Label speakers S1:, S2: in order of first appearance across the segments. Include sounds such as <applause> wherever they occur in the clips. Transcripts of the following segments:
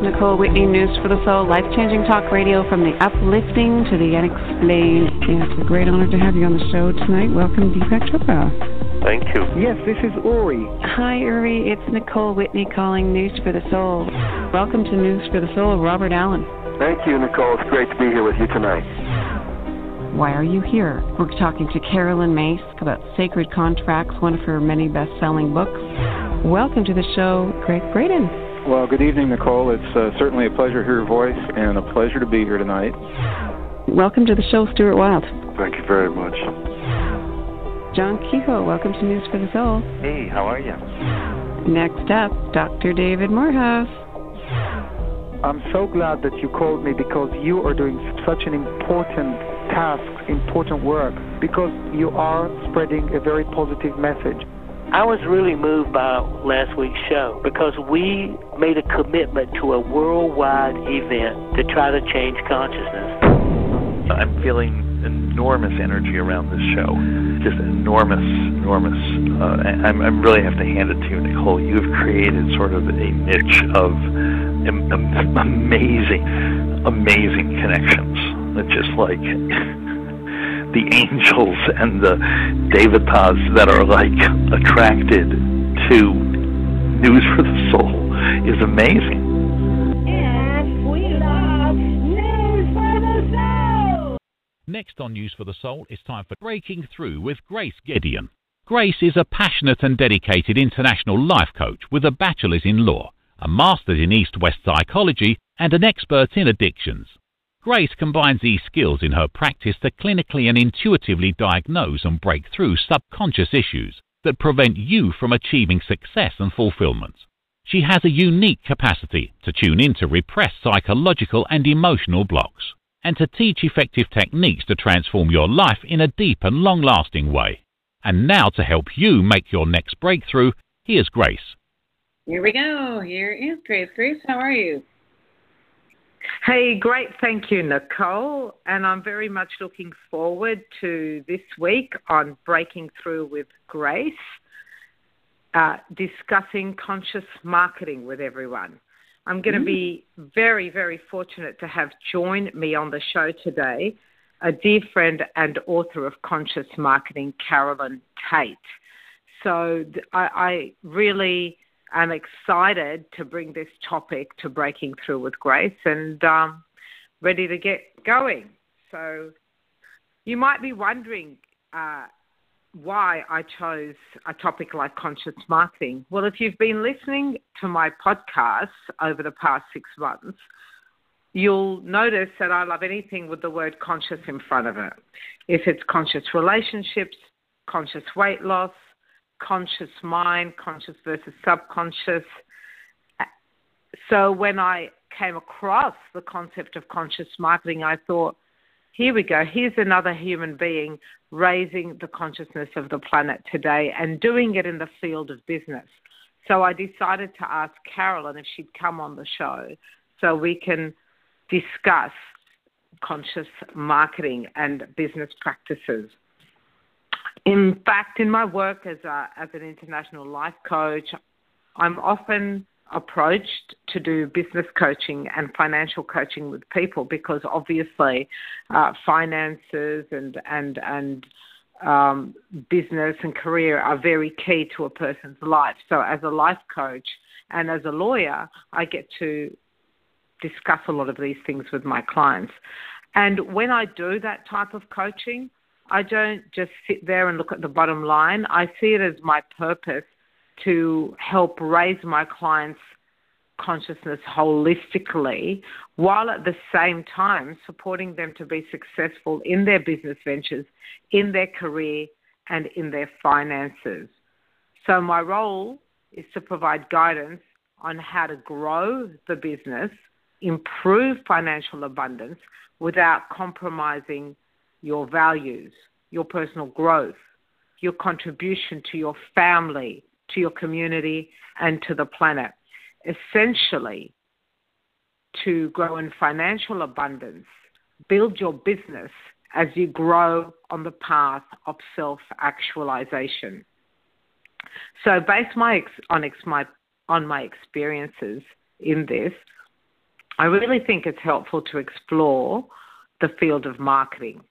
S1: Nicole Whitney, News for the Soul, life changing talk radio from the uplifting to the unexplained. it's a great honor to have you on the show tonight. Welcome, Deepak Chopra.
S2: Thank you.
S3: Yes, this is Uri.
S1: Hi, Uri. It's Nicole Whitney calling News for the Soul. Welcome to News for the Soul, Robert Allen.
S2: Thank you, Nicole. It's great to be here with you tonight.
S1: Why are you here? We're talking to Caroline Myss about Sacred Contracts, one of her many best selling books. Welcome to the show, Gregg Braden.
S3: Well, good evening, Nicole. It's uh, certainly a pleasure to hear your voice and a pleasure to be here tonight.
S1: Welcome to the show, Stuart Wilde.
S2: Thank you very much.
S1: John Kehoe, welcome to News for the Soul.
S4: Hey, how are you?
S1: Next up, Dr. David Morehouse.
S5: I'm so glad that you called me because you are doing such an important task, important work, because you are spreading a very positive message.
S4: I was really moved by last week's show because we made a commitment to a worldwide event to try to change consciousness.
S6: I'm feeling enormous energy around this show. Just enormous, enormous. Uh, I, I really have to hand it to you, Nicole. You've created sort of a niche of <laughs> amazing, amazing connections. It's just like <laughs> the angels and the devatas that are like attracted to news for the soul is amazing.
S7: Next on News for the Soul, it's time for Breaking Through with Grace Gedeon. Grace is a passionate and dedicated international life coach with a bachelor's in law, a master's in East West psychology, and an expert in addictions. Grace combines these skills in her practice to clinically and intuitively diagnose and break through subconscious issues that prevent you from achieving success and fulfillment. She has a unique capacity to tune into repressed psychological and emotional blocks and to teach effective techniques to transform your life in a deep and long lasting way. And now, to help you make your next breakthrough, here's Grace.
S8: Here we go. Here is Grace. Grace, how are you?
S9: Hey, great. Thank you, Nicole. And I'm very much looking forward to this week on Breaking Through with Grace, uh, discussing conscious marketing with everyone. I'm going to be very, very fortunate to have joined me on the show today a dear friend and author of Conscious Marketing, Carolyn Tate. So I, I really am excited to bring this topic to Breaking Through with Grace and um, ready to get going. So you might be wondering, uh, why I chose a topic like conscious marketing. Well, if you've been listening to my podcasts over the past six months, you'll notice that I love anything with the word conscious in front of it. If it's conscious relationships, conscious weight loss, conscious mind, conscious versus subconscious. So when I came across the concept of conscious marketing, I thought, here we go. Here's another human being raising the consciousness of the planet today and doing it in the field of business. So I decided to ask Carolyn if she'd come on the show so we can discuss conscious marketing and business practices. In fact, in my work as, a, as an international life coach, I'm often approached to do business coaching and financial coaching with people because obviously uh, finances and and and um, business and career are very key to a person's life. So as a life coach and as a lawyer, I get to discuss a lot of these things with my clients. And when I do that type of coaching, I don't just sit there and look at the bottom line. I see it as my purpose to help raise my clients' consciousness holistically while at the same time supporting them to be successful in their business ventures, in their career, and in their finances. So, my role is to provide guidance on how to grow the business, improve financial abundance without compromising your values, your personal growth, your contribution to your family, to your community, and to the planet. Essentially, to grow in financial abundance, build your business as you grow on the path of self actualization. So, based my, on, ex, my, on my experiences in this, I really think it's helpful to explore the field of marketing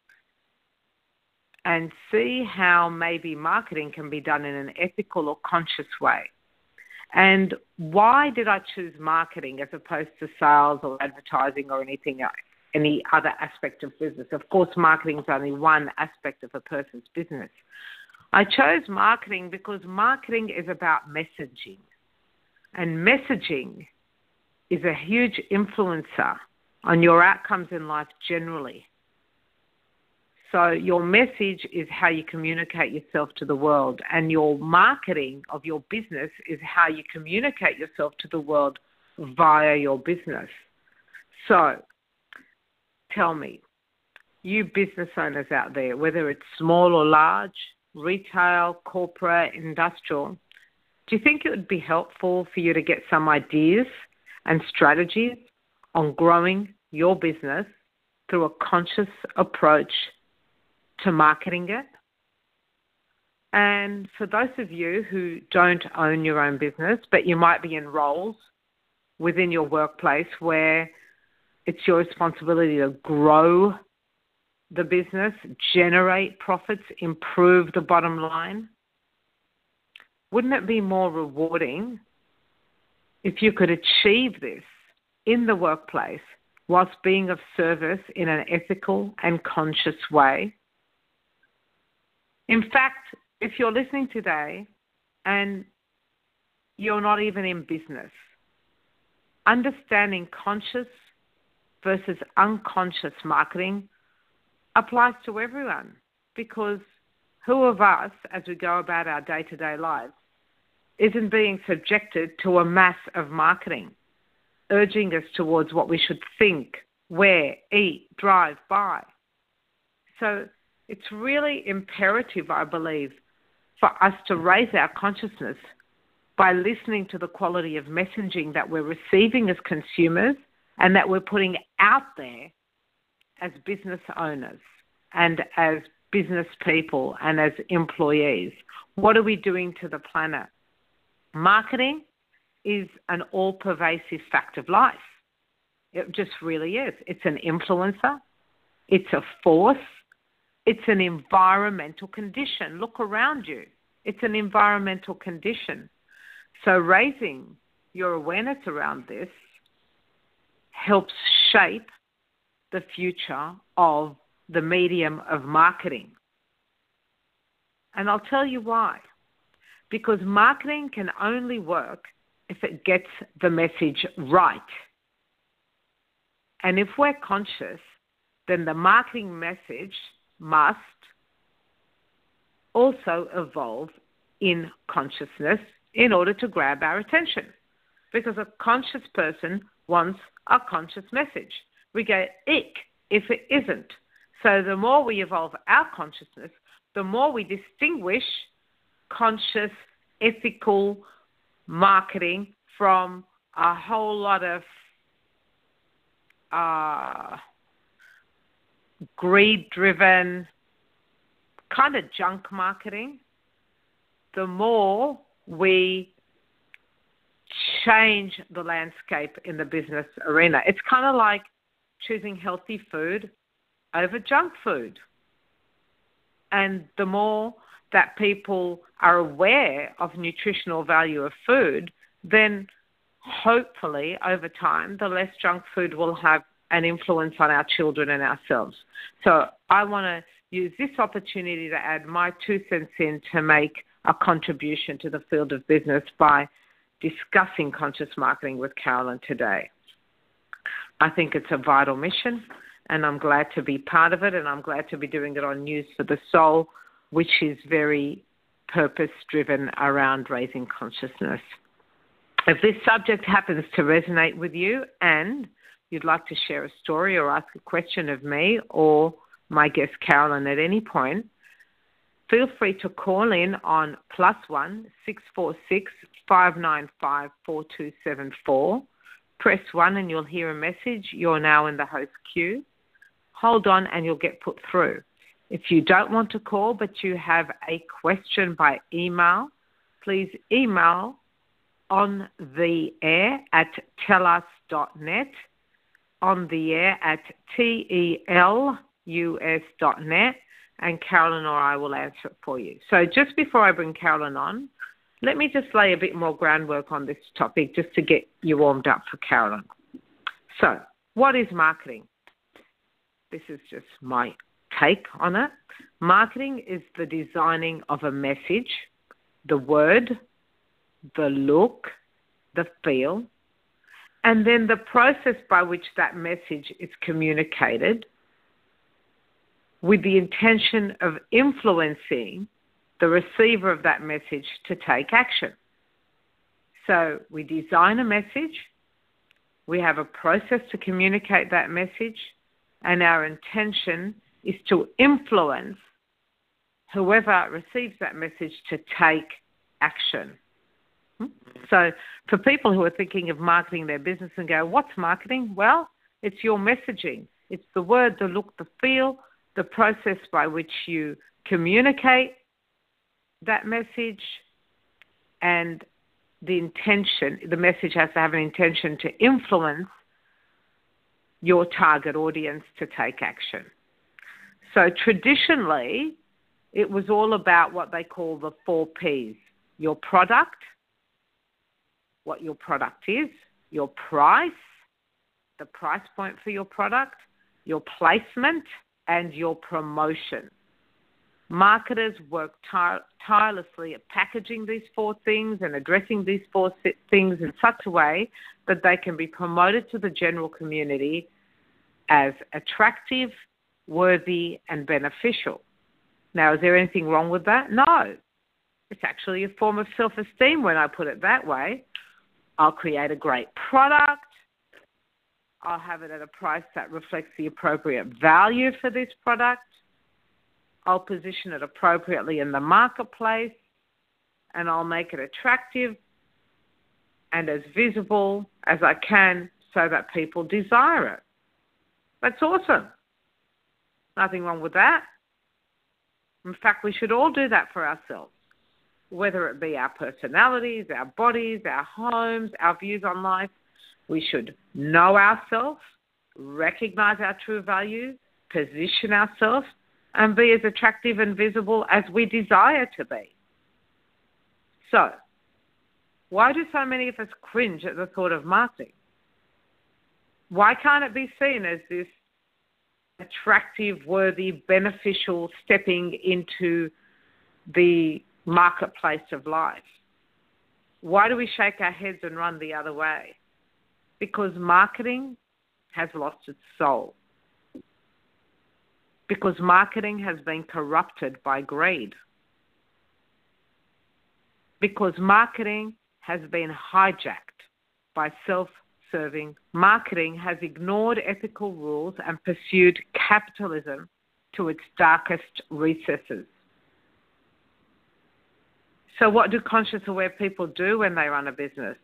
S9: and see how maybe marketing can be done in an ethical or conscious way. And why did I choose marketing as opposed to sales or advertising or anything any other aspect of business? Of course, marketing is only one aspect of a person's business. I chose marketing because marketing is about messaging. And messaging is a huge influencer on your outcomes in life generally. So, your message is how you communicate yourself to the world, and your marketing of your business is how you communicate yourself to the world via your business. So, tell me, you business owners out there, whether it's small or large, retail, corporate, industrial, do you think it would be helpful for you to get some ideas and strategies on growing your business through a conscious approach to marketing it. And for those of you who don't own your own business, but you might be in roles within your workplace where it's your responsibility to grow the business, generate profits, improve the bottom line, wouldn't it be more rewarding if you could achieve this in the workplace whilst being of service in an ethical and conscious way? In fact, if you're listening today and you're not even in business, understanding conscious versus unconscious marketing applies to everyone because who of us, as we go about our day to day lives, isn't being subjected to a mass of marketing, urging us towards what we should think, wear, eat, drive, buy? So it's really imperative, I believe, for us to raise our consciousness by listening to the quality of messaging that we're receiving as consumers and that we're putting out there as business owners and as business people and as employees. What are we doing to the planet? Marketing is an all pervasive fact of life. It just really is. It's an influencer, it's a force, it's an environmental condition. Look around you. It's an environmental condition. So, raising your awareness around this helps shape the future of the medium of marketing. And I'll tell you why. Because marketing can only work if it gets the message right. And if we're conscious, then the marketing message must also evolve in consciousness in order to grab our attention. Because a conscious person wants a conscious message. We get ick if it isn't. So the more we evolve our consciousness, the more we distinguish conscious, ethical marketing from a whole lot of uh, greed driven, kind of junk marketing, the more we change the landscape in the business arena. It's kind of like choosing healthy food over junk food. And the more that people are aware of nutritional value of food, then hopefully over time the less junk food will have an influence on our children and ourselves. So I want to use this opportunity to add my two cents in to make a contribution to the field of business by discussing conscious marketing with Carolyn today. I think it's a vital mission, and I'm glad to be part of it, and I'm glad to be doing it on News for the Soul, which is very purpose driven around raising consciousness. If this subject happens to resonate with you and you'd like to share a story or ask a question of me or my guest Carolyn at any point, feel free to call in on plus one six four six five nine five four two seven four. Press one and you'll hear a message. You're now in the host queue. Hold on and you'll get put through. If you don't want to call but you have a question by email, please email on the air at telus.net on the air at telus.net, and Carolyn or I will answer it for you. So, just before I bring Carolyn on, let me just lay a bit more groundwork on this topic just to get you warmed up for Carolyn. So, what is marketing? This is just my take on it. Marketing is the designing of a message, the word, the look, the feel, and then the process by which that message is communicated with the intention of influencing the receiver of that message to take action. So we design a message, we have a process to communicate that message, and our intention is to influence whoever receives that message to take action. So, for people who are thinking of marketing their business and go, What's marketing? Well, it's your messaging. It's the word, the look, the feel, the process by which you communicate that message, and the intention. The message has to have an intention to influence your target audience to take action. So, traditionally, it was all about what they call the four P's your product, what your product is, your price, the price point for your product, your placement, and your promotion. Marketers work tire- tirelessly at packaging these four things and addressing these four things in such a way that they can be promoted to the general community as attractive, worthy, and beneficial. Now, is there anything wrong with that? No. It's actually a form of self esteem when I put it that way. I'll create a great product. I'll have it at a price that reflects the appropriate value for this product. I'll position it appropriately in the marketplace and I'll make it attractive and as visible as I can so that people desire it. That's awesome. Nothing wrong with that. In fact, we should all do that for ourselves, whether it be our personalities, our bodies, our homes, our views on life. We should know ourselves, recognize our true values, position ourselves, and be as attractive and visible as we desire to be. So, why do so many of us cringe at the thought of marketing? Why can't it be seen as this attractive, worthy, beneficial stepping into the marketplace of life? Why do we shake our heads and run the other way? Because marketing has lost its soul. Because marketing has been corrupted by greed. Because marketing has been hijacked by self serving marketing has ignored ethical rules and pursued capitalism to its darkest recesses. So, what do conscious aware people do when they run a business?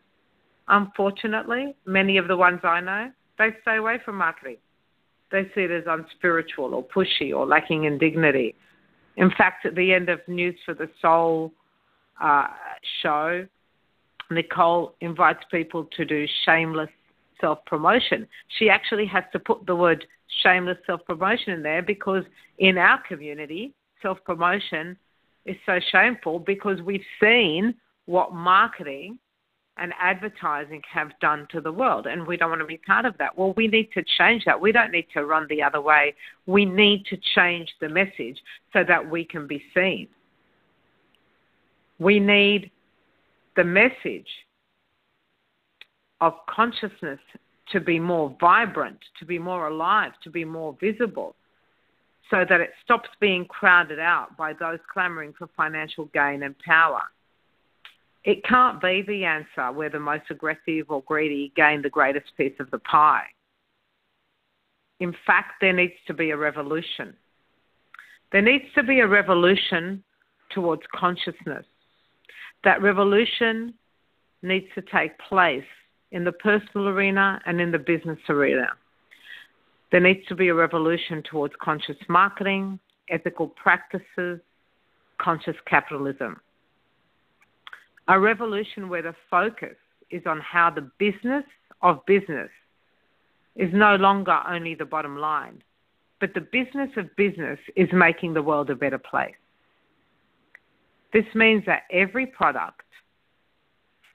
S9: Unfortunately, many of the ones I know, they stay away from marketing. They see it as unspiritual or pushy or lacking in dignity. In fact, at the end of News for the Soul uh, show, Nicole invites people to do shameless self promotion. She actually has to put the word shameless self promotion in there because in our community, self promotion is so shameful because we've seen what marketing and advertising have done to the world, and we don't want to be part of that. Well, we need to change that. We don't need to run the other way. We need to change the message so that we can be seen. We need the message of consciousness to be more vibrant, to be more alive, to be more visible, so that it stops being crowded out by those clamoring for financial gain and power. It can't be the answer where the most aggressive or greedy gain the greatest piece of the pie. In fact, there needs to be a revolution. There needs to be a revolution towards consciousness that revolution needs to take place in the personal arena and in the business arena. There needs to be a revolution towards conscious marketing, ethical practices, conscious capitalism. A revolution where the focus is on how the business of business is no longer only the bottom line, but the business of business is making the world a better place. This means that every product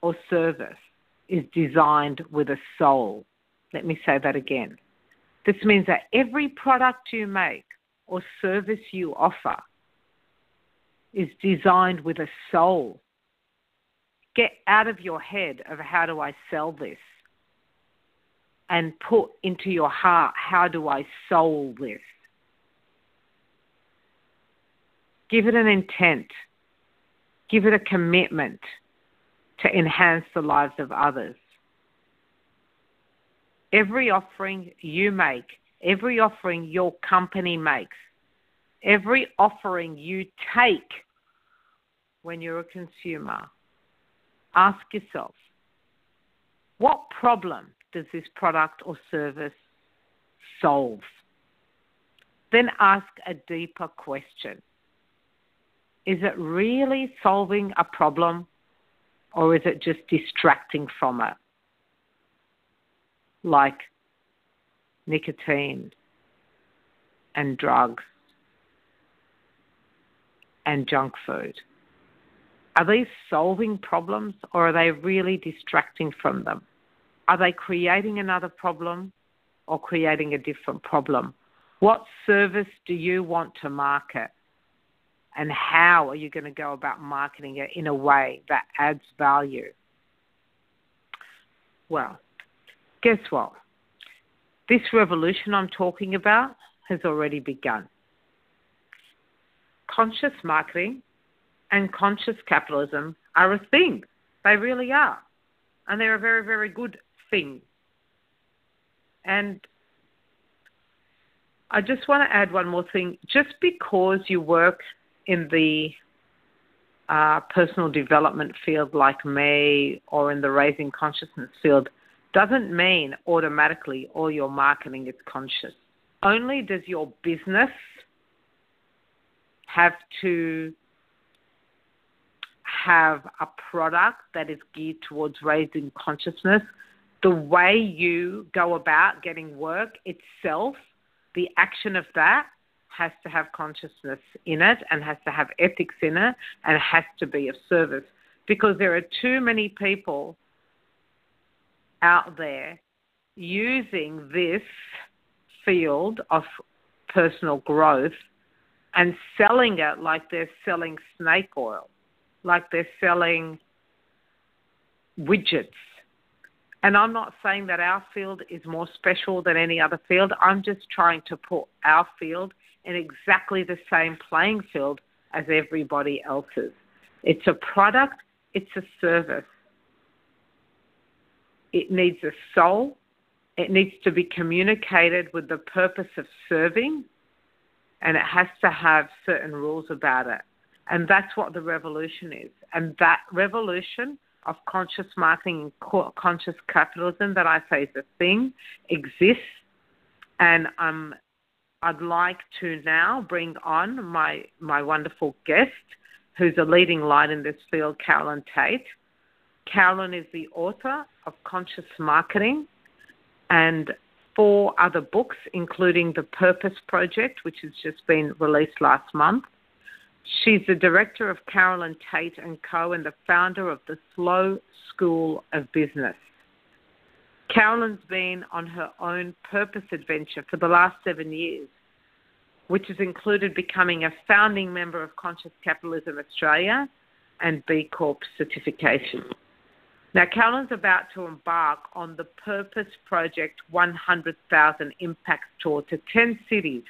S9: or service is designed with a soul. Let me say that again. This means that every product you make or service you offer is designed with a soul. Get out of your head of how do I sell this and put into your heart how do I soul this. Give it an intent. Give it a commitment to enhance the lives of others. Every offering you make, every offering your company makes, every offering you take when you're a consumer, ask yourself what problem does this product or service solve? Then ask a deeper question Is it really solving a problem or is it just distracting from it? Like nicotine and drugs and junk food. Are they solving problems or are they really distracting from them? Are they creating another problem or creating a different problem? What service do you want to market? And how are you going to go about marketing it in a way that adds value? Well, guess what? This revolution I'm talking about has already begun. Conscious marketing and conscious capitalism are a thing. They really are. And they're a very, very good thing. And I just want to add one more thing. Just because you work in the uh, personal development field like me or in the raising consciousness field doesn't mean automatically all your marketing is conscious. Only does your business have to have a product that is geared towards raising consciousness. The way you go about getting work itself, the action of that has to have consciousness in it and has to have ethics in it and has to be of service because there are too many people out there using this field of personal growth and selling it like they're selling snake oil, like they're selling widgets. And I'm not saying that our field is more special than any other field. I'm just trying to put our field in exactly the same playing field as everybody else's. It's a product, it's a service. It needs a soul, it needs to be communicated with the purpose of serving, and it has to have certain rules about it. And that's what the revolution is. And that revolution of conscious marketing and conscious capitalism that I say is a thing exists. And I'm I'd like to now bring on my, my wonderful guest, who's a leading light in this field, Carolyn Tate. Carolyn is the author of Conscious Marketing and four other books, including The Purpose Project, which has just been released last month. She's the director of Carolyn Tate and Co. and the founder of the Slow School of Business. Carolyn's been on her own purpose adventure for the last seven years, which has included becoming a founding member of Conscious Capitalism Australia and B Corp certification. Now, Carolyn's about to embark on the Purpose Project 100,000 Impact Tour to 10 cities,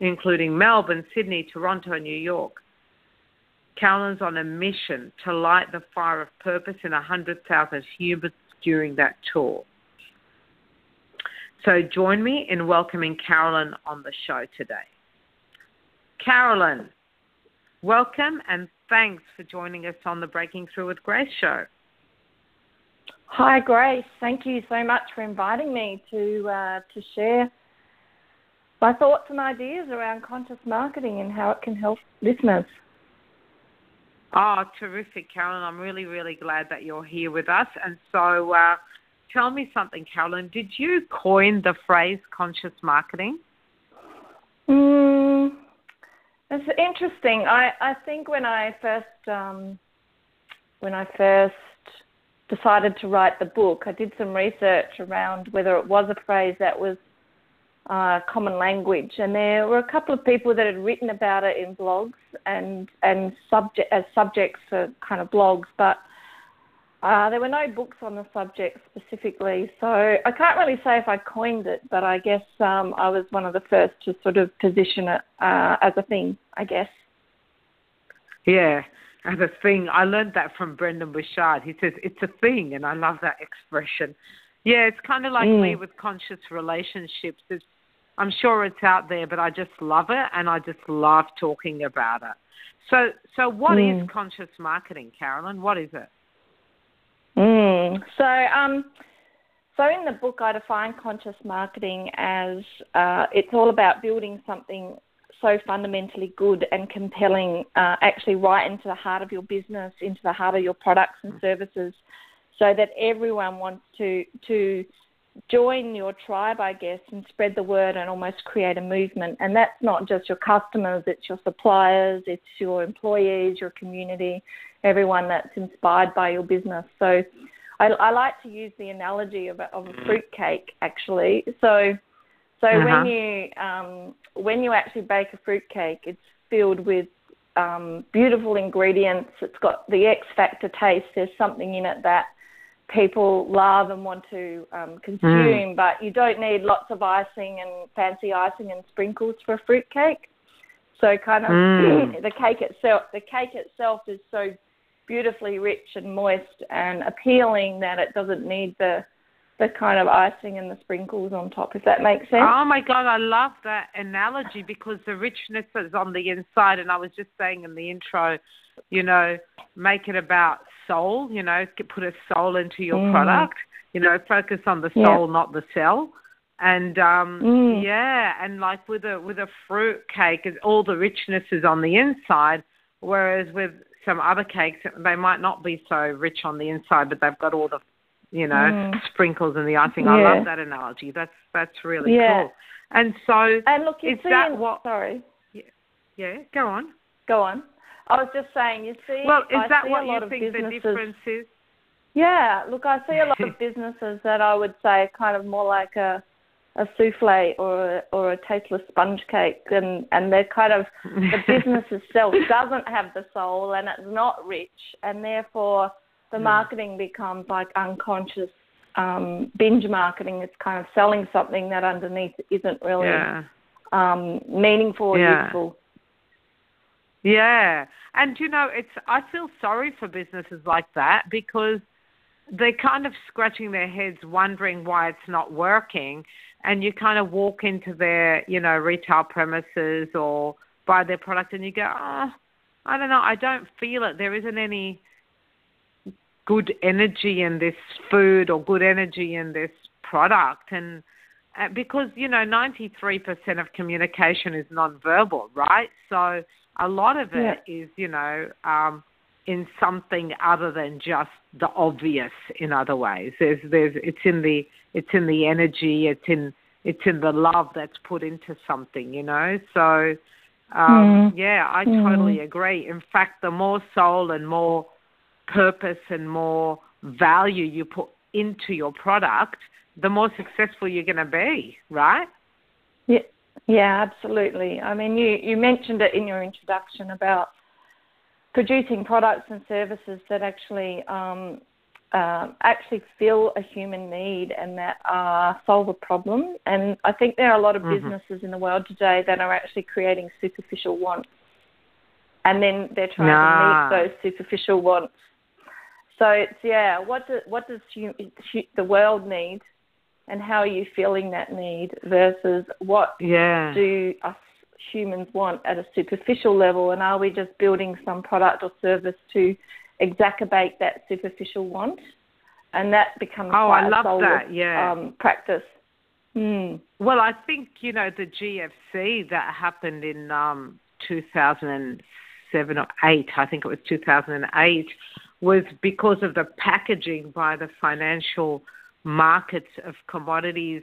S9: including Melbourne, Sydney, Toronto, and New York. Carolyn's on a mission to light the fire of purpose in 100,000 humans during that tour. So join me in welcoming Carolyn on the show today. Carolyn, welcome and thanks for joining us on the Breaking Through with Grace show.
S10: Hi, Grace. Thank you so much for inviting me to uh, to share my thoughts and ideas around conscious marketing and how it can help listeners.
S9: Oh, terrific, Carolyn. I'm really, really glad that you're here with us. And so, uh, tell me something, Carolyn. Did you coin the phrase conscious marketing?
S10: Mm, it's interesting. I, I think when I first um, when I first decided to write the book, I did some research around whether it was a phrase that was uh, common language, and there were a couple of people that had written about it in blogs and and subject as subjects for kind of blogs, but uh, there were no books on the subject specifically, so I can't really say if I coined it, but I guess um, I was one of the first to sort of position it uh, as a thing, I guess.
S9: Yeah, as a thing. I learned that from Brendon Burchard. He says it's a thing, and I love that expression. Yeah, it's kind of like mm. me with conscious relationships. It's, I'm sure it's out there, but I just love it, and I just love talking about it. So, so what mm. is conscious marketing, Carolyn? What is it?
S10: Mm. So, um, so in the book, I define conscious marketing as uh, it's all about building something so fundamentally good and compelling, uh, actually right into the heart of your business, into the heart of your products and services, so that everyone wants to to join your tribe, I guess, and spread the word and almost create a movement. And that's not just your customers, it's your suppliers, it's your employees, your community, everyone that's inspired by your business. So I, I like to use the analogy of a, of a fruit cake, actually. So so uh-huh. when you um, when you actually bake a fruit cake, it's filled with um, beautiful ingredients. It's got the X factor taste. There's something in it that people love and want to um, consume, mm. but you don't need lots of icing and fancy icing and sprinkles for a fruit cake. So kind of mm. <clears throat> the cake itself, the cake itself is so beautifully rich and moist and appealing that it doesn't need the the kind of icing and the sprinkles on top, if that makes sense.
S9: Oh my God, I love that analogy because the richness is on the inside. And I was just saying in the intro, you know, make it about soul, you know, put a soul into your mm. product, you know, focus on the soul, yeah. not the sell. And um mm. yeah, and like with a with a fruit cake, all the richness is on the inside, whereas with some other cakes, they might not be so rich on the inside, but they've got all the you know, mm. sprinkles and the icing. Yeah. I love that analogy. That's that's really yeah. cool. And so,
S10: and look,
S9: is
S10: see,
S9: that what?
S10: Sorry.
S9: Yeah, yeah, go on.
S10: Go on. I was just saying, you see.
S9: Well, is
S10: I
S9: that what you think the difference is?
S10: Yeah, look, I see a lot of <laughs> businesses that I would say are kind of more like a a souffle or a, or a tasteless sponge cake, and and they're kind of the <laughs> business itself doesn't have the soul and it's not rich, and therefore the marketing becomes like unconscious um, binge marketing. It's kind of selling something that underneath isn't really
S9: yeah.
S10: um, meaningful or
S9: yeah.
S10: useful.
S9: Yeah, and you know, it's I feel sorry for businesses like that because they're kind of scratching their heads, wondering why it's not working. And you kind of walk into their, you know, retail premises or buy their product, and you go, oh, I don't know, I don't feel it. There isn't any good energy in this food or good energy in this product and uh, because you know 93% of communication is nonverbal right so a lot of it yeah. is you know um, in something other than just the obvious in other ways there's there's it's in the it's in the energy it's in it's in the love that's put into something you know so um, mm. yeah i mm. totally agree in fact the more soul and more purpose and more value you put into your product, the more successful you're going to be, right?
S10: Yeah, yeah, absolutely. I mean, you, you mentioned it in your introduction about producing products and services that actually um, uh, actually fill a human need and that uh, solve a problem. And I think there are a lot of mm-hmm. businesses in the world today that are actually creating superficial wants. And then they're trying nah. to meet those superficial wants so it's yeah, what do, what does the world need, and how are you feeling that need versus what
S9: yeah.
S10: do us humans want at a superficial level, and are we just building some product or service to exacerbate that superficial want? And that becomes
S9: oh,
S10: I
S9: love that. Yeah,
S10: um, practice. Mm.
S9: Well, I think you know the GFC that happened in um, 2007 or eight. I think it was 2008 was because of the packaging by the financial markets of commodities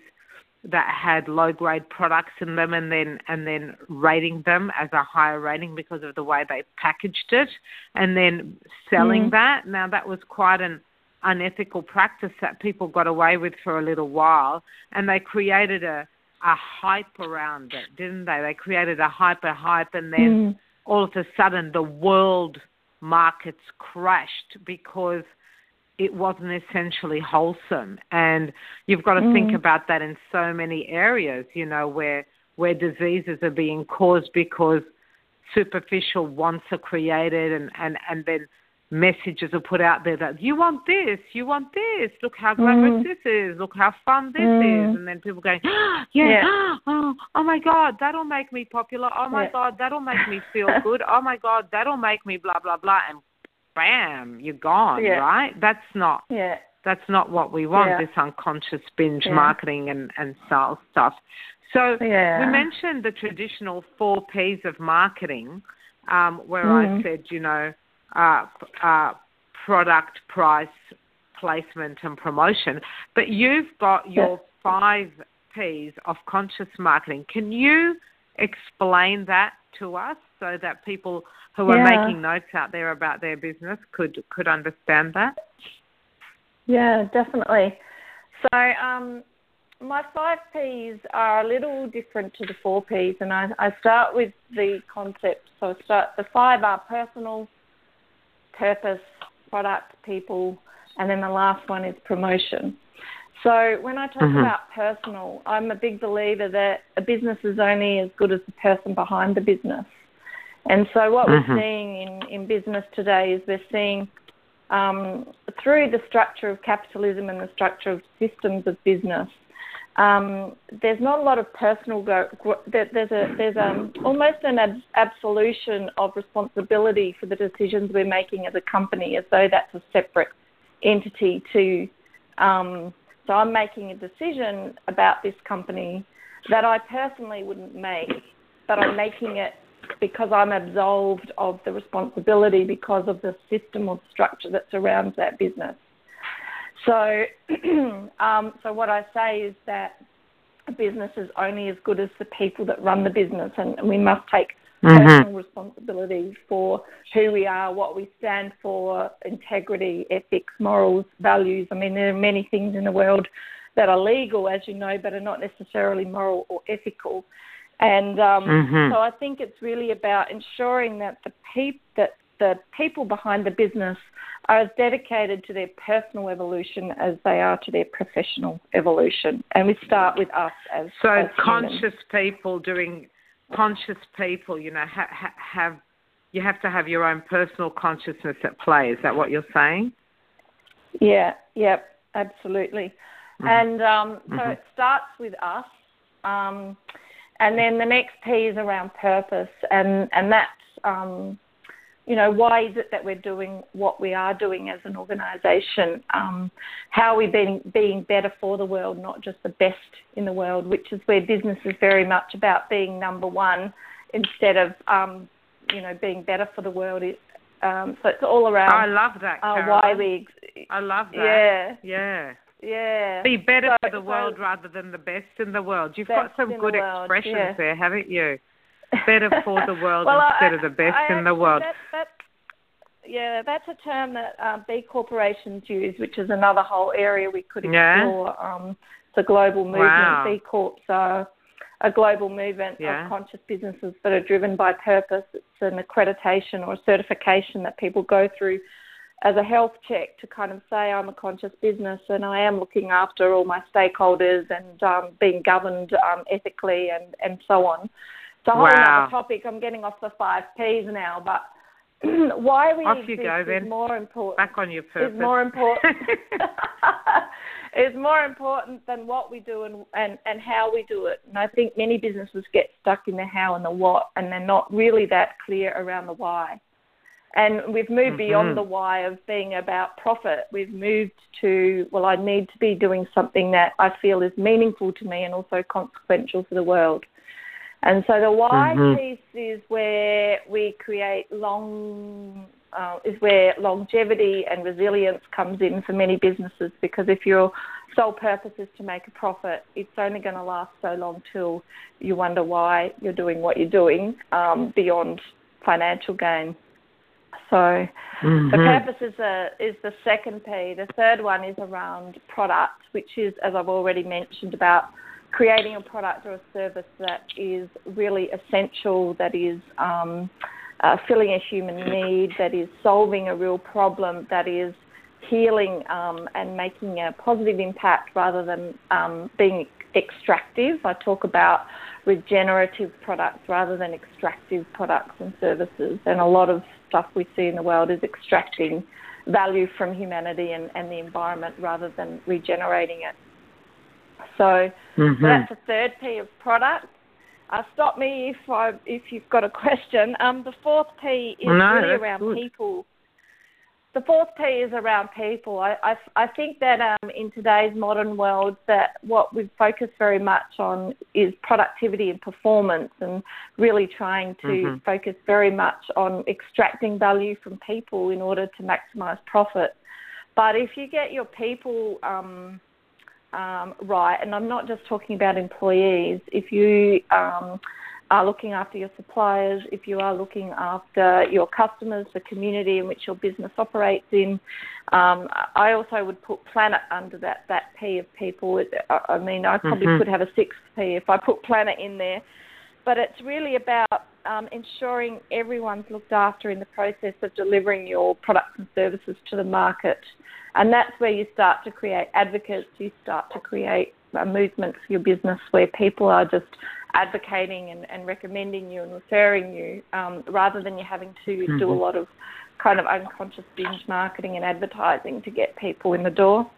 S9: that had low grade products in them and then and then rating them as a higher rating because of the way they packaged it and then selling mm. that now that was quite an unethical practice that people got away with for a little while and they created a a hype around it didn't they they created a hyper hype and then mm. all of a sudden the world markets crashed because it wasn't essentially wholesome. And you've got to mm. think about that in so many areas, you know, where where diseases are being caused because superficial wants are created and, and, and then messages are put out there that you want this, you want this, look how glamorous mm. this is, look how fun this mm. is and then people going, <gasps> yeah, yeah. <gasps> Oh, oh my God, that'll make me popular. Oh my yeah. God, that'll make me feel <laughs> good. Oh my God, that'll make me blah blah blah and bam, you're gone, yeah. right? That's not
S10: yeah.
S9: that's not what we want, this unconscious binge marketing and, and sales stuff. So
S10: yeah.
S9: we mentioned the traditional four P's of marketing, um, where mm. I said, you know, product, price, placement, and promotion. But you've got your five P's of conscious marketing. Can you explain that to us so that people who are yeah. making notes out there about their business could could understand that?
S10: Yeah, definitely. So um, my five P's are a little different to the four P's, and I, I start with the concept. So I start the five are personal, purpose, product, people, and then the last one is promotion. So when I talk mm-hmm. about personal, I'm a big believer that a business is only as good as the person behind the business. And so what mm-hmm. we're seeing in, in business today is we're seeing um, through the structure of capitalism and the structure of systems of business, um, there's not a lot of personal go. There's a there's a, almost an ab- absolution of responsibility for the decisions we're making as a company, as though that's a separate entity to. Um, so I'm making a decision about this company that I personally wouldn't make, but I'm making it because I'm absolved of the responsibility because of the system or structure that surrounds that business. So, <clears throat> um, so what I say is that a business is only as good as the people that run the business, and, we must take mm-hmm. personal responsibility for who we are, what we stand for, integrity, ethics, morals, values. I mean, there are many things in the world that are legal, as you know, but are not necessarily moral or ethical. And um, mm-hmm. so I think it's really about ensuring that the peop- that the people behind the business are as dedicated to their personal evolution as they are to their professional evolution. And we start with us as
S9: so
S10: as
S9: conscious
S10: humans.
S9: people doing conscious people. You know, ha- ha- have you have to have your own personal consciousness at play. Is that what you're saying?
S10: Yeah. Yep. Absolutely. Mm-hmm. And um, so mm-hmm. it starts with us. Um, and then the next P is around purpose, and and that's um, you know why is it that we're doing what we are doing as an organisation? Um, how are we being being better for the world, not just the best in the world, which is where business is very much about being number one instead of um, you know being better for the world. Um, so it's all around.
S9: I love that.
S10: Uh, why we.
S9: I love that.
S10: Yeah.
S9: Yeah.
S10: Yeah.
S9: Be better so, for the world rather than the best in the world. You've got some good expressions
S10: yeah.
S9: there, haven't you? Better for the <laughs> world
S10: well,
S9: instead
S10: I,
S9: of the best
S10: I,
S9: in the world.
S10: That, that, yeah, that's a term that um, B corporations use, which is another whole area we could explore.
S9: Yeah.
S10: Um, it's a global movement.
S9: Wow.
S10: B Corps are a global movement
S9: yeah.
S10: of conscious businesses that are driven by purpose. It's an accreditation or certification that people go through as a health check to kind of say I'm a conscious business and I am looking after all my stakeholders and um, being governed um, ethically and, and so on. It's a whole
S9: wow.
S10: other topic. I'm getting off the five P's now, but <clears throat> why we
S9: off you go,
S10: is
S9: then.
S10: more important.
S9: Back on your purpose.
S10: Is more important. <laughs> <laughs> is more important than what we do and, and, and how we do it. And I think many businesses get stuck in the how and the what, and they're not really that clear around the why. And we've moved mm-hmm. beyond the why of being about profit. We've moved to, well, I need to be doing something that I feel is meaningful to me and also consequential for the world. And so the why
S9: mm-hmm.
S10: piece is where we create long, uh, is where longevity and resilience comes in for many businesses. Because if you're sole purpose is to make a profit, it's only going to last so long till you wonder why you're doing what you're doing um, beyond financial gain. So mm-hmm. the purpose is, a, is the second P. The third one is around product, which is, as I've already mentioned, about creating a product or a service that is really essential, that is um, uh, filling a human need, that is solving a real problem, that is healing um, and making a positive impact rather than um, being extractive. I talk about regenerative products rather than extractive products and services. And a lot of stuff we see in the world is extracting value from humanity and, and the environment rather than regenerating it. So, mm-hmm. so that's the third P of product. Uh, stop me if I if you've got a question. Um, the fourth P is no, really around good. people the fourth P is around people. I, I, I think that um, in today's modern world, that what we focus very much on is productivity and performance, and really trying to mm-hmm. focus very much on extracting value from people in order to maximise profit. But if you get your people um, um, right, and I'm not just talking about employees, if you um, are looking after your suppliers, if you are looking after your customers, the community in which your business operates in. Um, I also would put planet under that, that P of people. I mean, I probably mm-hmm. could have a sixth P if I put planet in there. But it's really about um, ensuring everyone's looked after in the process of delivering your products and services to the market. And that's where you start to create advocates, you start to create a movement for your business where people are just advocating and, and recommending you and referring you um, rather than you having to mm-hmm. do a lot of kind of unconscious binge marketing and advertising to get people in the door.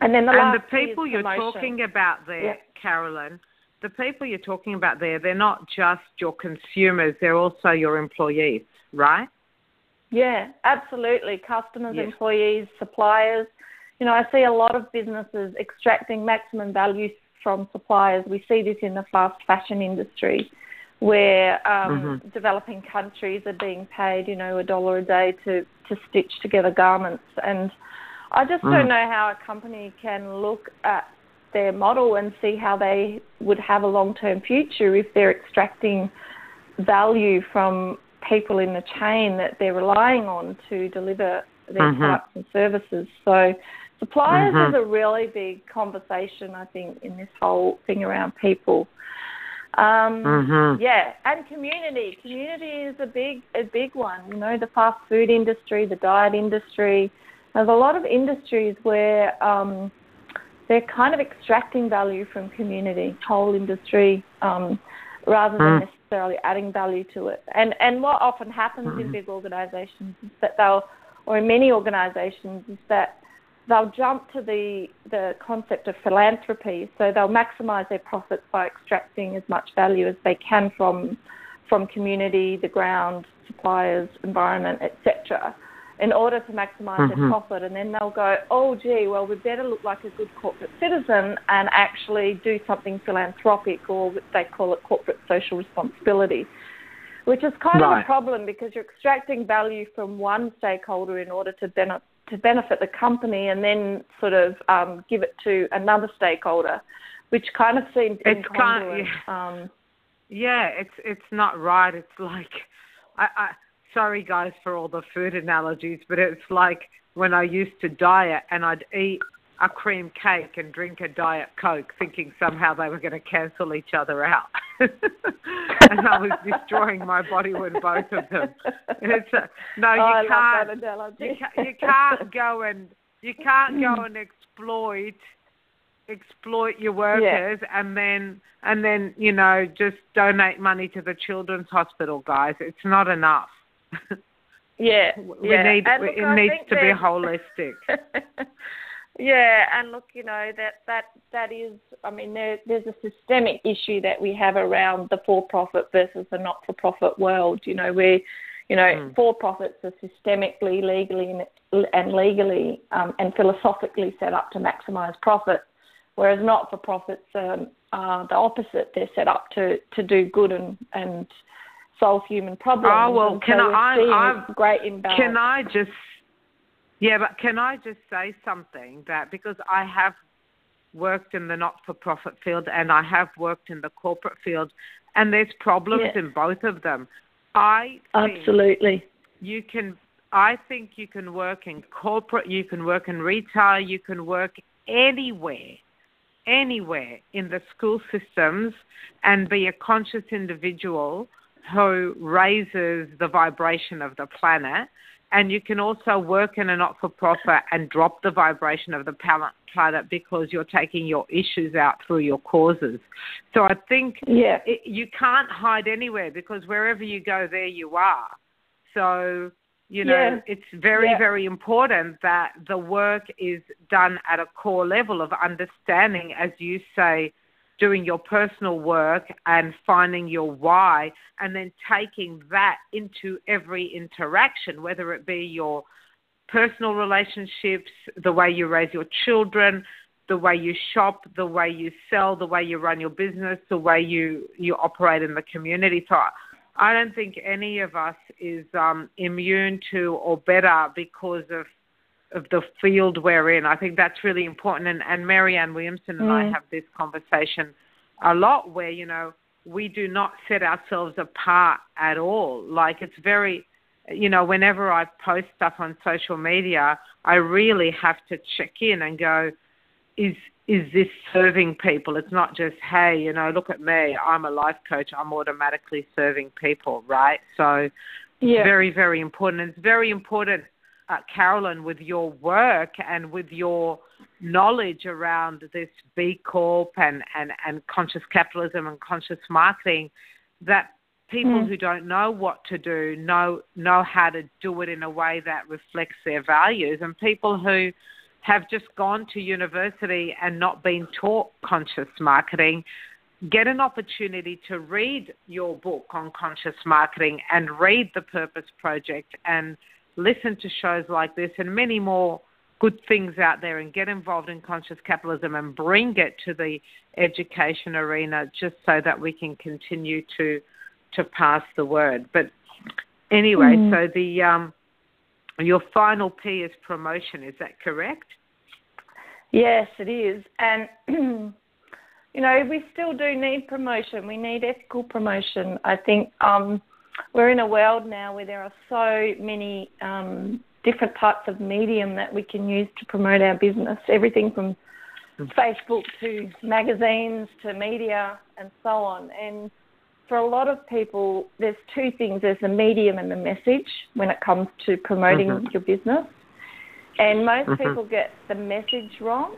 S10: And then the
S9: and the people you're talking about there, yeah. Carolyn, the people you're talking about there, they're not just your consumers; they're also your employees, right?
S10: Yeah, absolutely. Customers, yes. employees, suppliers. You know, I see a lot of businesses extracting maximum value from suppliers. We see this in the fast fashion industry, where um, mm-hmm. developing countries are being paid, you know, a dollar a day to to stitch together garments, and I just mm. don't know how a company can look at their model and see how they would have a long term future if they're extracting value from people in the chain that they're relying on to deliver their mm-hmm. products and services. So Suppliers mm-hmm. is a really big conversation, I think, in this whole thing around people. Um, mm-hmm. Yeah, and community. Community is a big, a big one. You know, the fast food industry, the diet industry. There's a lot of industries where um, they're kind of extracting value from community, whole industry, um, rather than mm. Necessarily adding value to it. And and what often happens mm. in mm-hmm. big organisations is that they'll, or in many organisations, is that they'll jump to the, the concept of philanthropy. So they'll maximise their profits by extracting as much value as they can from, from community, the ground, suppliers, environment, etc., in order to maximise mm-hmm. their profit. And then they'll go, oh, gee, well, we better look like a good corporate citizen and actually do something philanthropic, or they call it corporate social responsibility. Which is kind right. of a problem because you're extracting value from one stakeholder in order to benefit to benefit the company and then sort of um, give it to another stakeholder, which kind of seems it's incongruent. Kind of,
S9: yeah. Um, yeah, it's it's not right. It's like, I, I sorry guys for all the food analogies, but it's like when I used to diet and I'd eat a cream cake and drink a diet coke, thinking somehow they were going to cancel each other out, <laughs> and I was destroying my body with both of them. It's a, no,
S10: oh,
S9: you can't. You, can, you can't go and you can't go <clears throat> and exploit exploit your workers yeah. and then and then you know just donate money to the children's hospital guys it's not enough
S10: yeah
S9: we
S10: yeah.
S9: need
S10: look,
S9: it needs to be holistic <laughs>
S10: Yeah, and look, you know that that that is. I mean, there, there's a systemic issue that we have around the for-profit versus the not-for-profit world. You know, where you know mm. for-profits are systemically, legally, and legally um, and philosophically set up to maximise profit, whereas not-for-profits um, are the opposite. They're set up to to do good and and solve human problems.
S9: Oh well, can I?
S10: I great imbalance.
S9: Can I just Yeah, but can I just say something that because I have worked in the not for profit field and I have worked in the corporate field, and there's problems in both of them. I
S10: absolutely
S9: you can. I think you can work in corporate, you can work in retail, you can work anywhere, anywhere in the school systems, and be a conscious individual who raises the vibration of the planet. And you can also work in a not for profit and drop the vibration of the planet because you're taking your issues out through your causes. So I think
S10: yeah.
S9: it, you can't hide anywhere because wherever you go, there you are. So, you know,
S10: yeah.
S9: it's very,
S10: yeah.
S9: very important that the work is done at a core level of understanding, as you say, doing your personal work and finding your why, and then taking that into every interaction, whether it be your personal relationships, the way you raise your children, the way you shop, the way you sell, the way you run your business, the way you, you operate in the community. So I don't think any of us is um, immune to or better because of of the field we're in. I think that's really important. And, and Marianne Williamson and
S10: mm.
S9: I have this conversation a lot where, you know, we do not set ourselves apart at all. Like it's very, you know, whenever I post stuff on social media, I really have to check in and go, is is this serving people? It's not just, hey, you know, look at me, I'm a life coach, I'm automatically serving people, right? So
S10: yeah.
S9: very, very important. It's very important uh, Carolyn, with your work and with your knowledge around this B Corp and, and, and conscious capitalism and conscious marketing, that people
S10: mm.
S9: who don't know what to do know know how to do it in a way that reflects their values, and people who have just gone to university and not been taught conscious marketing get an opportunity to read your book on conscious marketing and read the Purpose Project and listen to shows like this and many more good things out there and get involved in conscious capitalism and bring it to the education arena just so that we can continue to to pass the word. But anyway,
S10: mm.
S9: so the um, your final P is promotion. Is that correct?
S10: Yes, it is. And <clears throat> you know, we still do need promotion. We need ethical promotion. I think um, we're in a world now where there are so many um, different types of medium that we can use to promote our business. Everything from Facebook to magazines to media and so on. And for a lot of people, there's two things: there's the medium and the message when it comes to promoting mm-hmm. your business. And most mm-hmm. people get the message wrong,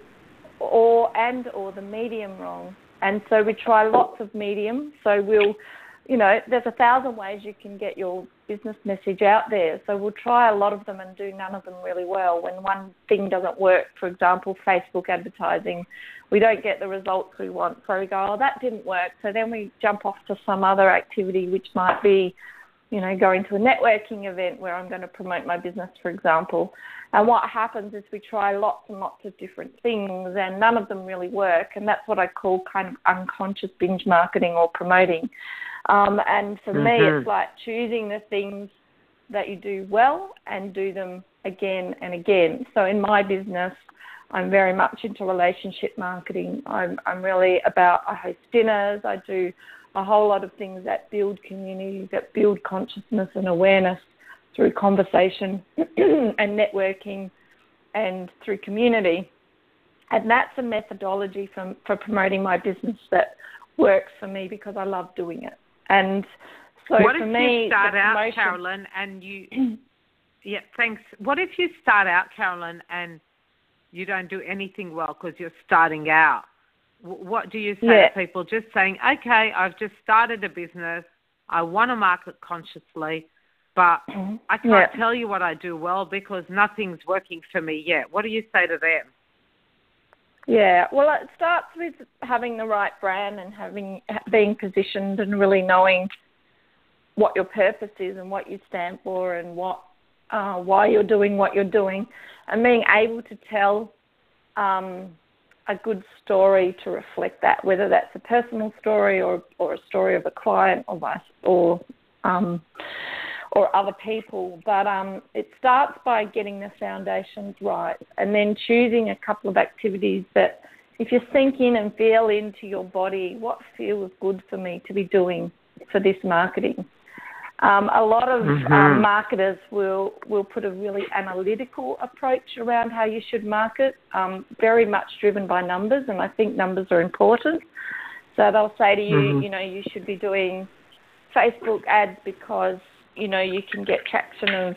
S10: or and or the medium wrong. And so we try lots of medium. So we'll you know, there's a thousand ways you can get your business message out there. So we'll try a lot of them and do none of them really well. When one thing doesn't work, for example, Facebook advertising, we don't get the results we want. So we go, oh, that didn't work. So then we jump off to some other activity, which might be, you know, going to a networking event where I'm going to promote my business, for example. And what happens is we try lots and lots of different things and none of them really work. And that's what I call kind of unconscious binge marketing or promoting. Um, and for mm-hmm. me, it's like choosing the things that you do well and do them again and again. So in my business, I'm very much into relationship marketing. I'm, I'm really about, I host dinners, I do a whole lot of things that build community, that build consciousness and awareness through conversation <clears throat> and networking and through community. And that's a methodology for, for promoting my business that works for me because I love doing it. And so
S9: what
S10: for
S9: if
S10: me,
S9: you start out. Carolyn, and you, <clears throat> yeah, thanks. What if you start out, Carolyn, and you don't do anything well because you're starting out? What do you say
S10: yeah.
S9: to people? Just saying, okay, I've just started a business. I want to market consciously, but mm-hmm. I can't
S10: yeah.
S9: tell you what I do well because nothing's working for me yet. What do you say to them?
S10: Yeah, well, it starts with having the right brand and having being positioned and really knowing what your purpose is and what you stand for and what uh, why you're doing what you're doing, and being able to tell um, a good story to reflect that, whether that's a personal story or or a story of a client or vice or um, or other people. But um, it starts by getting the foundations right and then choosing a couple of activities that, if you sink in and feel into your body, what feels good for me to be doing for this marketing. Um, a lot of
S9: mm-hmm.
S10: um, marketers will will put a really analytical approach around how you should market, um, very much driven by numbers, and I think numbers are important. So they'll say to you,
S9: mm-hmm.
S10: you know, you should be doing Facebook ads because you know you can get traction of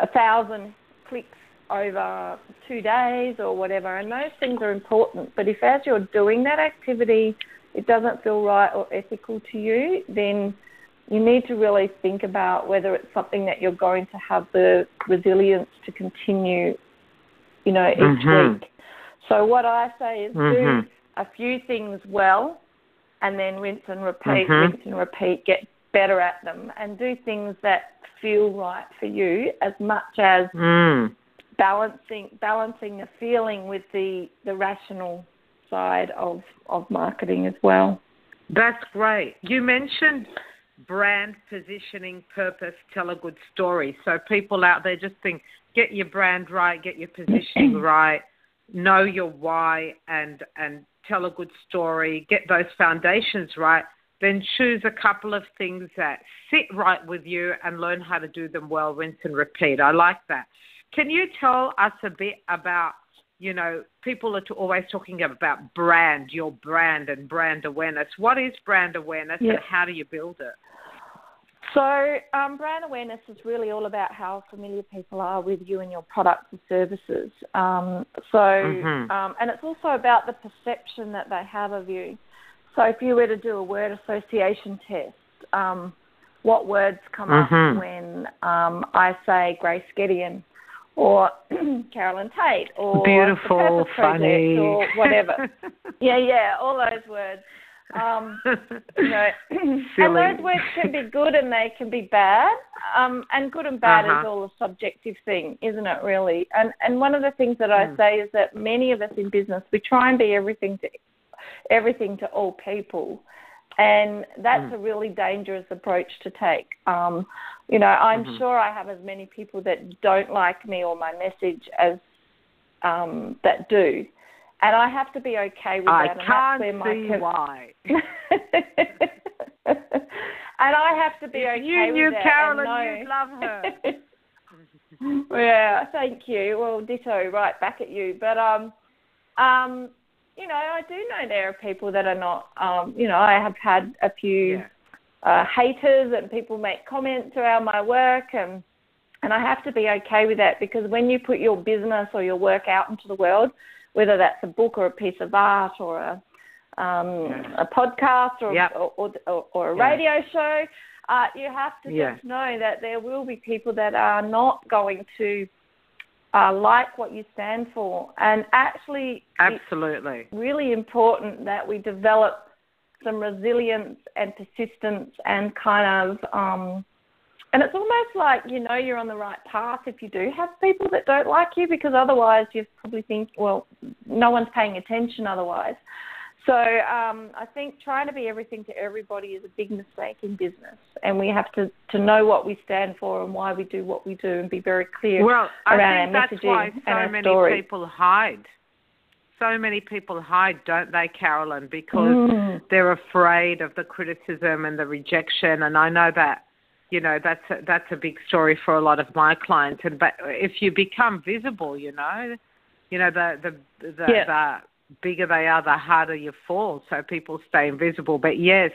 S10: a thousand clicks over two days or whatever, and those things are important. But if as you're doing that activity, it doesn't feel right or ethical to you, then you need to really think about whether it's something that you're going to have the resilience to continue, you know, each
S9: mm-hmm.
S10: week. So what I say is
S9: mm-hmm.
S10: do a few things well and then rinse and repeat,
S9: mm-hmm.
S10: rinse and repeat, get better at them and do things that feel right for you as much as
S9: mm.
S10: balancing balancing the feeling with the, the rational side of, of marketing as well.
S9: That's great. You mentioned brand positioning, purpose, tell a good story. So people out there just think, get your brand right, get your positioning <clears throat> right, know your why, and and tell a good story, get those foundations right. Then choose a couple of things that sit right with you and learn how to do them well, rinse and repeat. I like that. Can you tell us a bit about you know, people are always talking about brand, your brand and brand awareness. What is brand awareness
S10: yeah.
S9: and how do you build it?
S10: So, um, brand awareness is really all about how familiar people are with you and your products and services. Um, so,
S9: mm-hmm.
S10: um, and it's also about the perception that they have of you. So, if you were to do a word association test, um, what words come
S9: mm-hmm.
S10: up when um, I say Grace Gedeon or <clears throat> Carolyn Tate or
S9: beautiful,
S10: funny, or whatever? <laughs> yeah, yeah, all those words. Um, you know, <clears throat> and those words can be good and they can be bad. Um, and good and bad
S9: uh-huh.
S10: is all a subjective thing, isn't it? Really. And and one of the things that I
S9: mm.
S10: say is that many of us in business we try and be everything to everything to all people, and that's
S9: mm.
S10: a really dangerous approach to take. Um, you know, I'm
S9: mm-hmm.
S10: sure I have as many people that don't like me or my message as um, that do and I have to be okay with
S9: I
S10: that.
S9: can't
S10: and that's where
S9: see
S10: my
S9: why. <laughs>
S10: and I have to be
S9: if
S10: okay
S9: you
S10: with
S9: knew
S10: that.
S9: Carolyn,
S10: and
S9: you'd love her. <laughs>
S10: yeah, thank you. Well, ditto, right back at you. But um, um, you know, I do know there are people that are not. Um, you know, I have had a few
S9: yeah.
S10: uh, haters and people make comments around my work and. And I have to be okay with that because when you put your business or your work out into the world, whether that's a book or a piece of art or a um, a podcast or,
S9: yep.
S10: or, or, or, a
S9: yeah.
S10: radio show, uh, you have to
S9: yeah.
S10: just know that there will be people that are not going to uh, like what you stand for. And actually,
S9: absolutely,
S10: really important that we develop some resilience and persistence and kind of um, and it's almost like you know you're on the right path if you do have people that don't like you because otherwise you probably think, well, no one's paying attention otherwise. So um, I think trying to be everything to everybody is a big mistake in business, and we have to, to know what we stand for and why we do what we do, and be very clear
S9: well, I
S10: around
S9: think
S10: our
S9: that's why so many
S10: story.
S9: people hide. So many people hide, don't they, Carolyn? Because
S10: Mm.
S9: they're afraid of the criticism and the rejection. And I know that you know that's a, that's a big story for a lot of my clients and but if you become visible you know you know the the the,
S10: Yeah.
S9: the bigger they are the harder you fall so people stay invisible but yes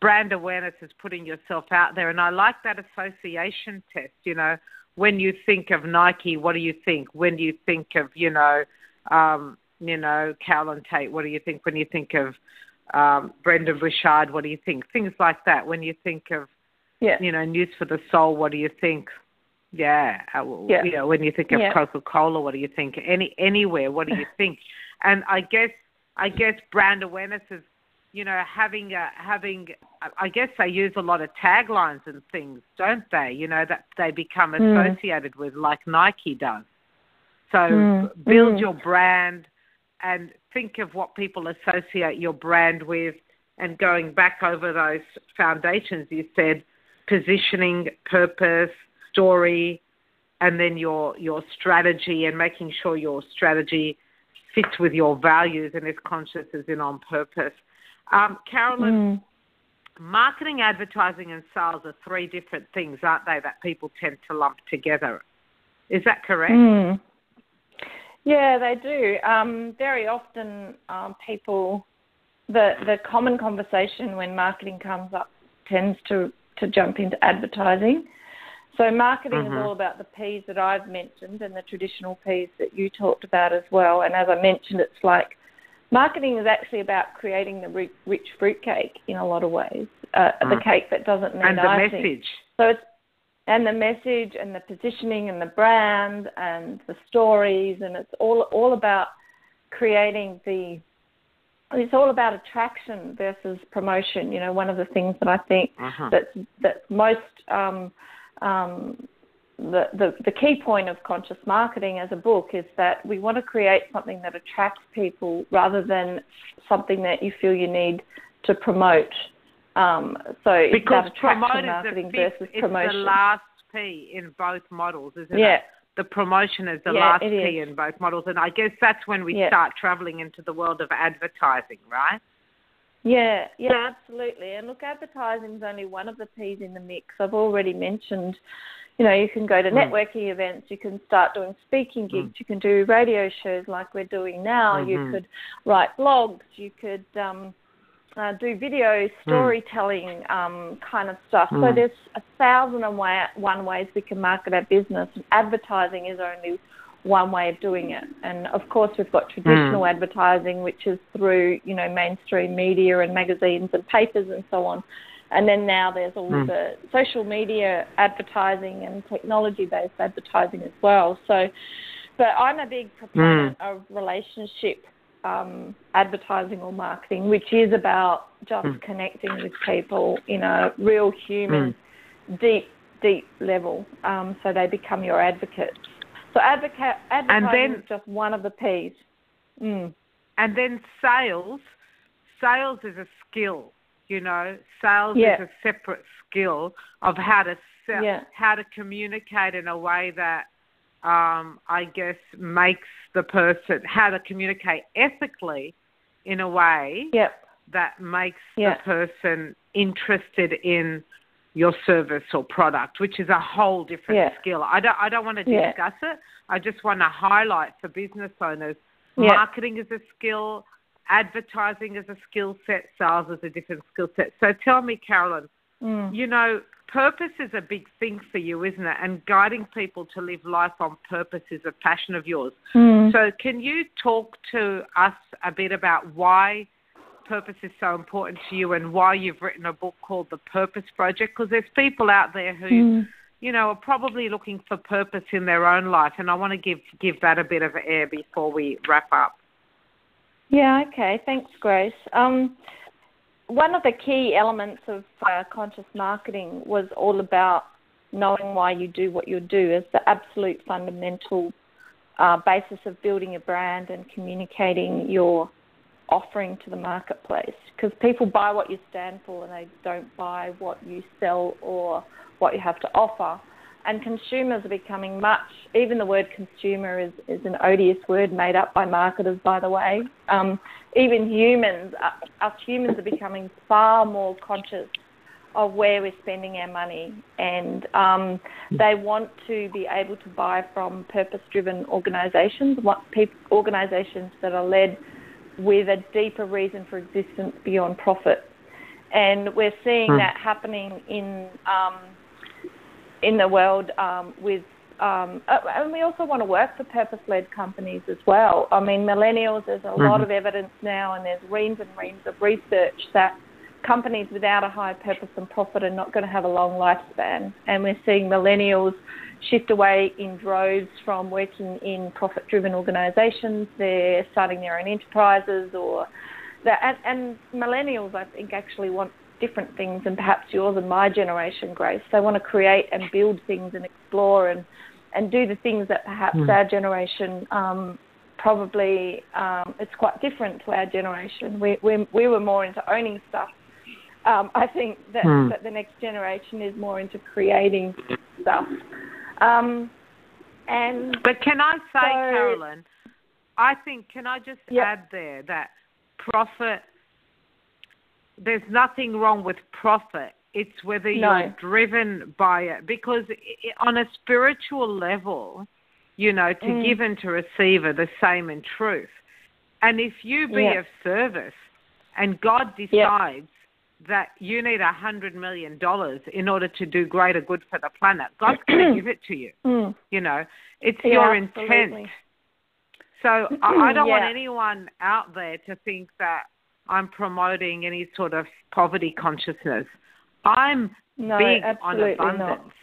S9: brand awareness is putting yourself out there and I like that association test you know when you think of Nike what do you think when do you think of you know um you know Carolyn Tate what do you think when you think of um Brendon Burchard what do you think things like that when you think of
S10: yeah.
S9: you know, news for the soul. What do you think? Yeah, uh,
S10: Yeah.
S9: you know, when you think of
S10: Yeah.
S9: Coca Cola, what do you think? Any anywhere, what do you <laughs> think? And I guess, I guess brand awareness is, you know, having a having. I guess they use a lot of taglines and things, don't they? You know, that they become
S10: Mm.
S9: associated with, like Nike does. So
S10: Mm.
S9: build
S10: Mm.
S9: your brand and think of what people associate your brand with and going back over those foundations you said positioning, purpose, story, and then your your strategy and making sure your strategy fits with your values and is conscious as in on purpose. Um, Carolyn, mm. marketing, advertising, and sales are three different things, aren't they? That people tend to lump together. Is that correct?
S10: Mm. Yeah, they do. Um, very often, um, people the the common conversation when marketing comes up tends to to jump into advertising. So marketing mm-hmm. is all about the P's that I've mentioned and the traditional P's that you talked about as well. And as I mentioned, it's like marketing is actually about creating the rich fruit cake in a lot of ways, uh, mm. the cake that doesn't need
S9: and the
S10: icing.
S9: message.
S10: So it's and the message and the positioning and the brand and the stories and it's all all about creating the it's all about attraction versus promotion. You know, one of the things that I think uh-huh. that's that's most um, um, the, the the key point of conscious marketing as a book is that we want to create something that attracts people rather than something that you feel you need to promote. Um, so
S9: because
S10: it's
S9: marketing
S10: versus promotion.
S9: It's the last P in both models, isn't
S10: yeah.
S9: it? the promotion is the
S10: yeah,
S9: last key in both models, and I guess that's when we
S10: yeah.
S9: start traveling into the world of advertising, right?
S10: Yeah, yeah, absolutely. And look, advertising is only one of the P's in the mix. I've already mentioned, you know, you can go to mm. networking events, you can start doing speaking gigs, mm. you can do radio shows like we're doing now,
S9: mm-hmm.
S10: you could write blogs, you could um, uh, do video
S9: Hmm.
S10: storytelling um, kind of stuff. So
S9: Mm.
S10: there's a thousand and one ways we can market our business, advertising is only one way of doing it. And of course, we've got traditional
S9: Mm.
S10: advertising, which is through you know mainstream media and magazines and papers and so on. And then now there's all
S9: Mm.
S10: the social media advertising and technology-based advertising as well. So, but I'm a big proponent of relationship um, advertising or marketing, which is about just
S9: mm.
S10: connecting with people in a real human,
S9: mm.
S10: deep, deep level, um, so they become your advocates. So advocate, advertising
S9: then,
S10: is just one of the P's. Mm.
S9: And then sales, sales is a skill. You know, sales
S10: yeah.
S9: is a separate skill of how to sell,
S10: yeah.
S9: how to communicate in a way that um, I guess, makes the person how to communicate ethically in a way
S10: yep.
S9: that makes
S10: yep.
S9: the person interested in your service or product, which is a whole different
S10: yeah.
S9: skill. I don't, I don't want to discuss
S10: yeah.
S9: it. I just want to highlight for business owners marketing is a skill, advertising is a skill set, sales is a different skill set. So tell me, Carolyn,
S10: mm.
S9: you know, purpose is a big thing for you, isn't it? And guiding people to live life on purpose is a passion of yours.
S10: Mm.
S9: So, can you talk to us a bit about why purpose is so important to you and why you've written a book called The Purpose Project? Because there's people out there who,
S10: mm.
S9: you know, are probably looking for purpose in their own life, and I want to give give that a bit of air before we wrap up.
S10: Yeah. Okay. Thanks, Grace. Um, one of the key elements of uh, conscious marketing was all about knowing why you do what you do as the absolute fundamental uh, basis of building a brand and communicating your offering to the marketplace. Because people buy what you stand for and they don't buy what you sell or what you have to offer and consumers are becoming much. Even the word consumer is, is an odious word made up by marketers, by the way. Um, even humans, uh, us humans, are becoming far more conscious of where we're spending our money, and um, they want to be able to buy from purpose-driven organisations, organisations that are led with a deeper reason for existence beyond profit. And we're seeing
S9: hmm.
S10: that happening in um, in the world um, with um, uh, and we also want to work for purpose-led companies as well. I mean, millennials, there's a mm-hmm. lot of evidence now, and there's reams and reams of research that companies without a high purpose and profit are not going to have a long lifespan. And we're seeing millennials shift away in droves from working in profit-driven organisations. They're starting their own enterprises, or and, and millennials, I think, actually want different things than perhaps yours and my generation, Grace. They want to create and build things and explore and, and do the things that perhaps mm. our generation um, probably um, it's quite different to our generation. We, we, we were more into owning stuff Um, I think that,
S9: Hmm.
S10: that the next generation is more into creating stuff. Um, and
S9: But can I say,
S10: So-
S9: Carolyn, I think, can I just
S10: Yep.
S9: add there that profit, there's nothing wrong with profit. It's whether
S10: No.
S9: you're driven by it. Because i i on a spiritual level, you know, to
S10: Mm.
S9: give and to receive are the same in truth. And if you be
S10: Yeah.
S9: of service and God decides that you need a hundred million dollars in order to do greater good for the planet, God's going to <clears throat> give it to you.
S10: mm,
S9: You know, it's
S10: Yeah,
S9: your
S10: absolutely.
S9: intent. So I, I don't want anyone out there to think that I'm promoting any sort of poverty consciousness. I'm
S10: no,
S9: big
S10: absolutely
S9: on
S10: not.
S9: abundance.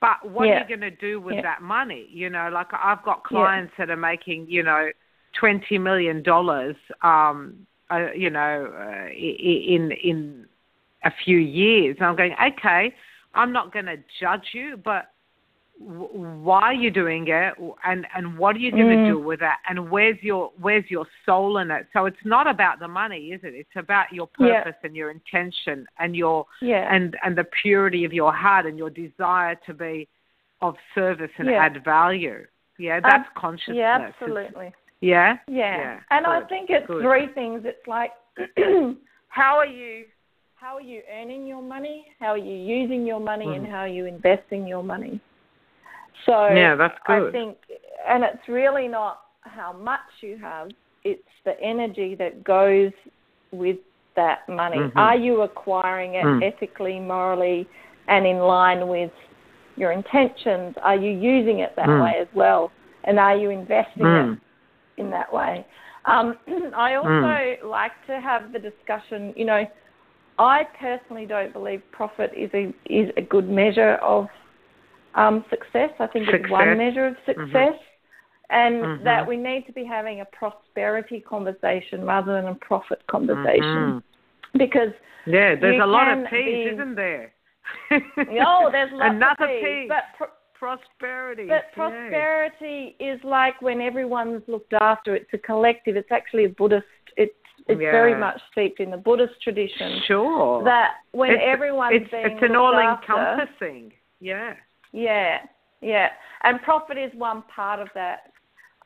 S9: But what
S10: Yeah.
S9: are you going to do with
S10: Yeah.
S9: that money? You know, like I've got clients that are making, you know, twenty million dollars, um, uh, you know, uh, in in a few years. And I'm going, okay, I'm not going to judge you, but why are you doing it, and and what are you going to
S10: Mm.
S9: do with it, and where's your where's your soul in it? So it's not about the money, is it? It's about your
S10: Yeah.
S9: purpose and your intention and your
S10: Yeah.
S9: and and the purity of your heart and your desire to be of service and
S10: Yeah.
S9: add value. Yeah, that's
S10: Ab-
S9: consciousness.
S10: Yeah,
S9: It's-
S10: absolutely.
S9: Yeah.
S10: Yeah.
S9: Yeah,
S10: and I think it's
S9: good.
S10: three things. It's like <clears throat> how are you how are you earning your money? How are you using your money and
S9: Mhm.
S10: how are you investing your money? So
S9: Yeah, that's good.
S10: I think and it's really not how much you have, it's the energy that goes with that money.
S9: Mhm.
S10: Are you acquiring it
S9: Mm.
S10: ethically, morally and in line with your intentions? Are you using it that
S9: Mm.
S10: way as well? And are you investing
S9: Mm.
S10: it in that way. Um, <clears throat> I also
S9: Mm.
S10: like to have the discussion. You know, I personally don't believe profit is a is a good measure of um, success. I think it's one measure of success, and
S9: Mhm.
S10: that we need to be having a prosperity conversation rather than a profit conversation
S9: Mhm.
S10: because
S9: Yeah, there's a lot of
S10: be-
S9: isn't there?
S10: oh, there's <laughs> lots
S9: Another
S10: of P's,
S9: P.
S10: but pro-
S9: prosperity.
S10: But
S9: yeah.
S10: prosperity is like when everyone's looked after. It's a collective. It's actually a Buddhist. It's it's very much steeped in the Buddhist tradition.
S9: Sure.
S10: That when
S9: it's,
S10: everyone's
S9: it's,
S10: being
S9: it's an all-encompassing. Yeah.
S10: Yeah, yeah. And profit is one part of that.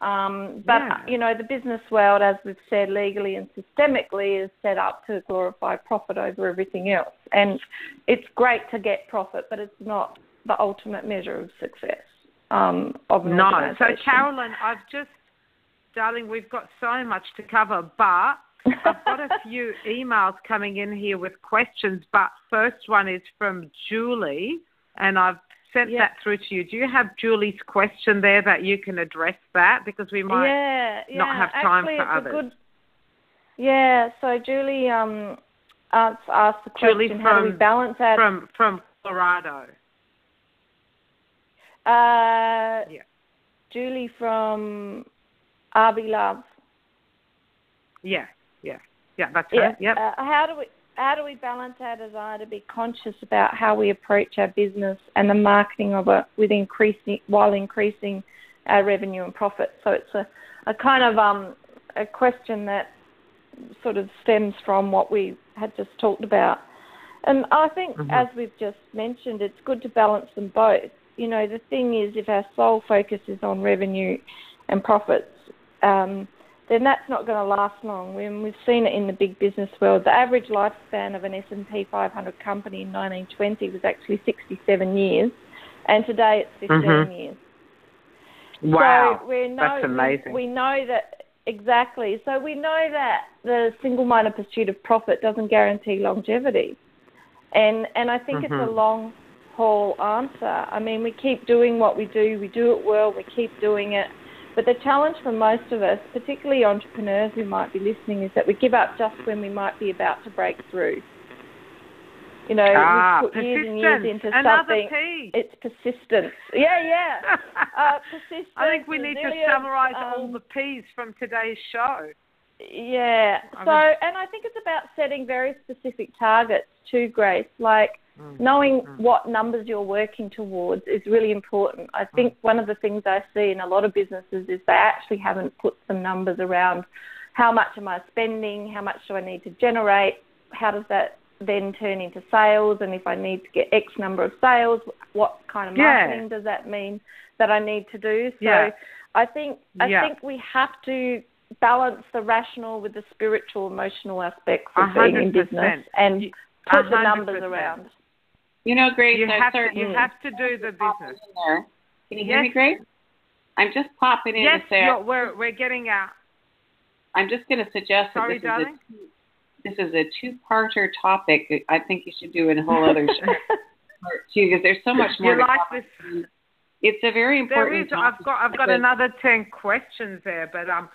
S10: Um, but
S9: Yeah.
S10: you know, the business world, as we've said, legally and systemically, is set up to glorify profit over everything else. And it's great to get profit, but it's not the ultimate measure of success. Um, of an
S9: No. So. Carolyn, I've just, darling, we've got so much to cover, but I've got a <laughs> few emails coming in here with questions. But first one is from Julie, and I've sent
S10: Yeah.
S9: that through to you. Do you have Julie's question there that you can address that? Because we might
S10: yeah, yeah.
S9: not have time
S10: Actually,
S9: for others.
S10: Good, yeah. So Julie um asked, asked the question:
S9: Julie
S10: How do we balance that?
S9: from from Colorado.
S10: Uh,
S9: Yeah.
S10: Julie from RB Love.
S9: Yeah, yeah, yeah. That's
S10: Yeah.
S9: right. Yep.
S10: Uh, how do we how do we balance our desire to be conscious about how we approach our business and the marketing of it with increasing while increasing our revenue and profit? So it's a, a kind of um a question that sort of stems from what we had just talked about. And I think,
S9: Mhm.
S10: as we've just mentioned, it's good to balance them both. You know, the thing is, if our sole focus is on revenue and profits, um, then that's not going to last long. When we've seen it in the big business world, the average lifespan of an S&P 500 company in 1920 was actually 67 years, and today it's 15
S9: Mhm.
S10: years.
S9: Wow,
S10: So we know,
S9: that's amazing.
S10: We, we know that exactly. So we know that the single-minded pursuit of profit doesn't guarantee longevity, and and I think it's a
S9: Mhm.
S10: long haul answer. I mean, we keep doing what we do. We do it well. We keep doing it. But the challenge for most of us, particularly entrepreneurs who might be listening, is that we give up just when we might be about to break through. You know,
S9: ah,
S10: we put years and years into
S9: Another
S10: something. It's persistence. Yeah, yeah. <laughs> Uh, persistence.
S9: I think we need to summarise all
S10: um,
S9: the P's from today's show.
S10: Yeah. So, and I think it's about setting very specific targets too, Grace. Like
S9: Mm.
S10: knowing
S9: Mm.
S10: what numbers you're working towards is really important. I think one of the things I see in a lot of businesses is they actually haven't put some numbers around how much am I spending, how much do I need to generate, how does that then turn into sales? And if I need to get X number of sales, what kind of marketing yeah. does that mean that I need to do? So yeah. I think I yeah. think we have to balance the rational with the spiritual, emotional aspects of 100%. being in business and put 100%. the numbers around.
S8: You know, Grace,
S9: you have to you have to do the business.
S8: Can you hear yes. me, Grace? I'm just popping in
S9: yes,
S8: to say.
S9: Yes, we're we're getting out.
S8: I'm just going to suggest
S9: Sorry,
S8: that this is a, this is a two-parter topic. I think you should do a whole other <laughs> show too, because there's so much more.
S9: You like this?
S8: It's a very important.
S9: There is. I've got I've got another ten questions there, but um,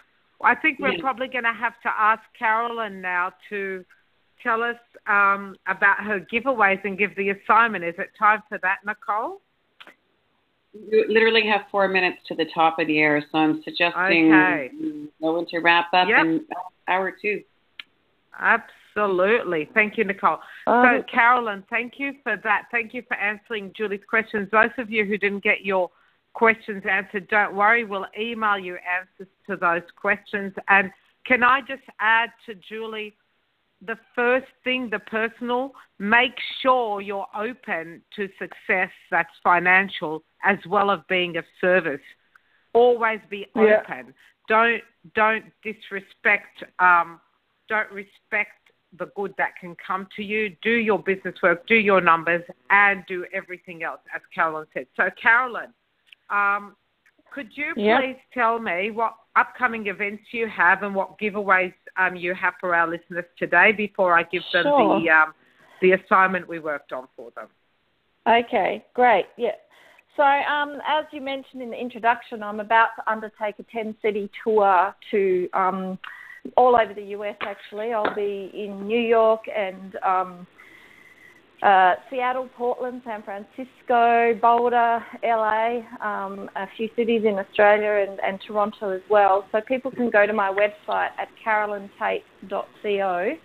S9: I think we're yeah. probably going to have to ask Carolyn now to tell us um, about her giveaways and give the assignment. Is it time for that, Nicole?
S8: You literally have four minutes to the top of the air, so I'm suggesting
S9: okay.
S8: going to wrap up
S9: yep.
S8: in hour two.
S9: Absolutely. Thank you, Nicole. Um, so, Carolyn, thank you for that. Thank you for answering Julie's questions. Those of you who didn't get your questions answered, don't worry. We'll email you answers to those questions. And can I just add to Julie the first thing, the personal, make sure you're open to success that's financial as well as being of service. Always be open. Yeah. Don't don't disrespect. Um, don't respect the good that can come to you. Do your business work, do your numbers, and do everything else, as Carolyn said. So, Carolyn, um, could you
S10: yep.
S9: please tell me what upcoming events you have and what giveaways um, you have for our listeners today before I give them
S10: sure.
S9: the um, the assignment we worked on for them?
S10: Okay, great. Yeah. So, um, as you mentioned in the introduction, I'm about to undertake a 10 city tour to um, all over the US actually. I'll be in New York and um, uh, Seattle, Portland, San Francisco, Boulder, LA, um, a few cities in Australia and, and Toronto as well. So people can go to my website at carolyntate.co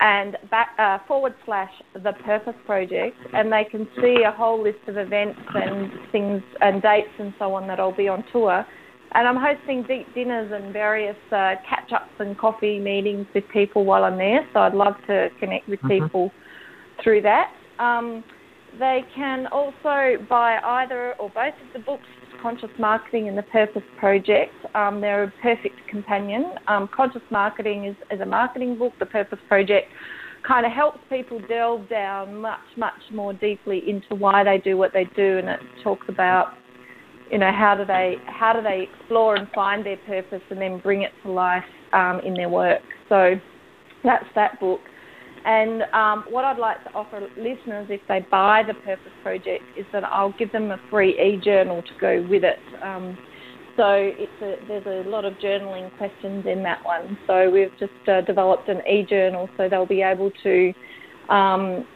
S10: and back, uh, forward slash the Purpose Project, and they can see a whole list of events and things and dates and so on that I'll be on tour. And I'm hosting deep dinners and various uh, catch ups and coffee meetings with people while I'm there. So I'd love to connect with mm-hmm. people through that. Um, they can also buy either or both of the books, Conscious Marketing and The Purpose Project. Um, they're a perfect companion. Um, Conscious Marketing is, is a marketing book. The Purpose Project kind of helps people delve down much, much more deeply into why they do what they do, and it talks about, you know, how do they how do they explore and find their purpose, and then bring it to life um, in their work. So that's that book. And um, what I'd like to offer listeners, if they buy the Purpose Project, is that I'll give them a free e-journal to go with it. Um, so it's a, there's a lot of journaling questions in that one. So we've just uh, developed an e-journal, so they'll be able to um,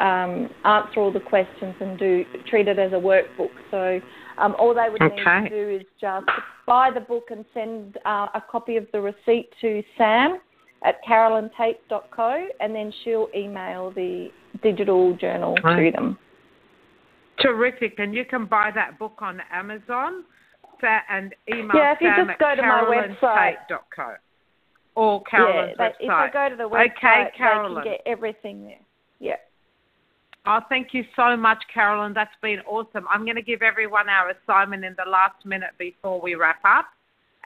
S10: um answer all the questions and do treat it as a workbook. So um, all they would
S9: okay.
S10: need to do is just buy the book and send uh, a copy of the receipt to Sam at carolyntate.co, and then she'll email the digital journal right. to them.
S9: Terrific, and you can buy that book on Amazon and email
S10: yeah, if you just go to my website.
S9: Or Carolyn's
S10: yeah,
S9: website.
S10: If I go to the website,
S9: okay, Carolyn.
S10: they can get everything there. Yeah.
S9: Oh, thank you so much, Carolyn. That's been awesome. I'm going to give everyone our assignment in the last minute before we wrap up.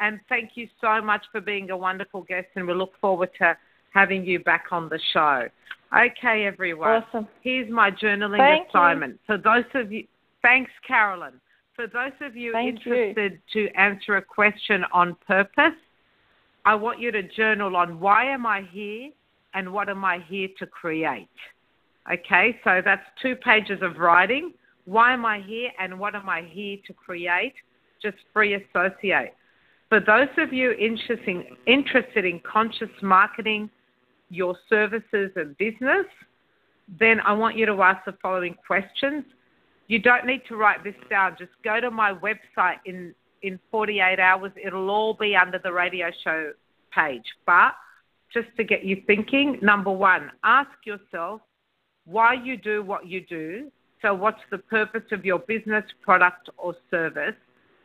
S9: And thank you so much for being a wonderful guest, and we look forward to having you back on the show. Okay, everyone.
S10: Awesome.
S9: Here's my journaling
S10: thank
S9: assignment.
S10: You.
S9: For those of you, thanks, Carolyn. For those of you
S10: thank
S9: interested
S10: you.
S9: to answer a question on purpose, I want you to journal on why am I here and what am I here to create. Okay, so that's two pages of writing. Why am I here and what am I here to create? Just free associate. For those of you interested, in conscious marketing your services and business, then I want you to ask the following questions. You don't need to write this down. Just go to my website in, in 48 hours. It'll all be under the radio show page. But just to get you thinking, number one, ask yourself why you do what you do. So, what's the purpose of your business, product, or service?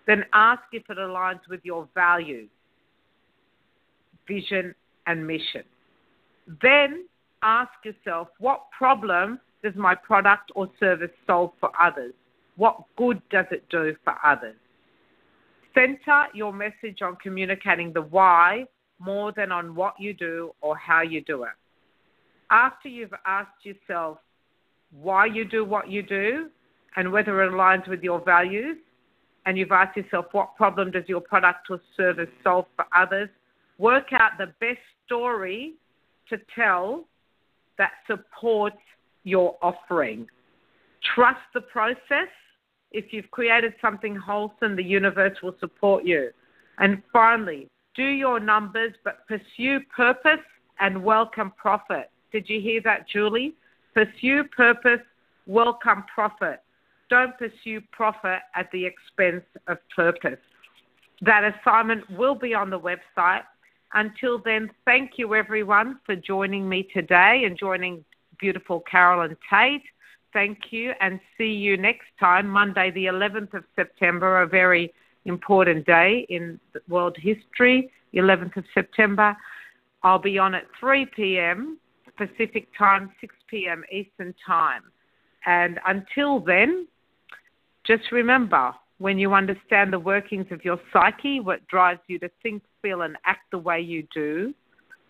S9: Then ask if it aligns with your values, vision, and mission. Then ask yourself what problem does my product or service solve for others? What good does it do for others? Center your message on communicating the why more than on what you do or how you do it. After you've asked yourself why you do what you do and whether it aligns with your values, and you've asked yourself what problem does your product or service solve for others, work out the best story to tell that supports your offering. Trust the process. If you've created something wholesome, the universe will support you. And finally, do your numbers, but pursue purpose and welcome profit. Did you hear that, Julie? Pursue purpose, welcome profit. Don't pursue profit at the expense of purpose. That assignment will be on the website. Until then, thank you everyone for joining me today and joining beautiful Carolyn Tate. Thank you and see you next time, Monday, the 11th of September, a very important day in world history, 11th of September. I'll be on at 3 p.m. Pacific time, 6 p.m. Eastern time. And until then, just remember when you understand the workings of your psyche, what drives you to think, feel, and act the way you do,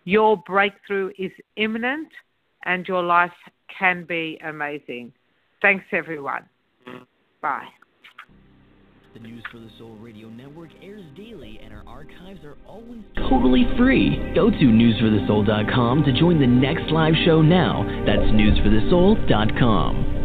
S9: your breakthrough is imminent and your life can be amazing. Thanks, everyone. Bye.
S11: The News for the Soul Radio Network airs daily, and our archives are always totally free. Go to newsforthesoul.com to join the next live show now. That's newsforthesoul.com.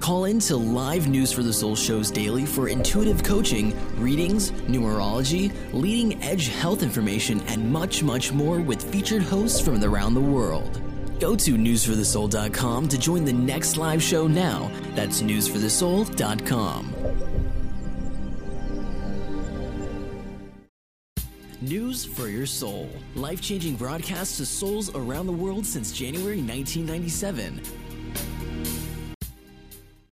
S11: Call in to live News for the Soul shows daily for intuitive coaching, readings, numerology, leading edge health information, and much, much more with featured hosts from around the world. Go to newsforthesoul.com to join the next live show now. That's newsforthesoul.com. News for your soul. Life changing broadcasts to souls around the world since January 1997.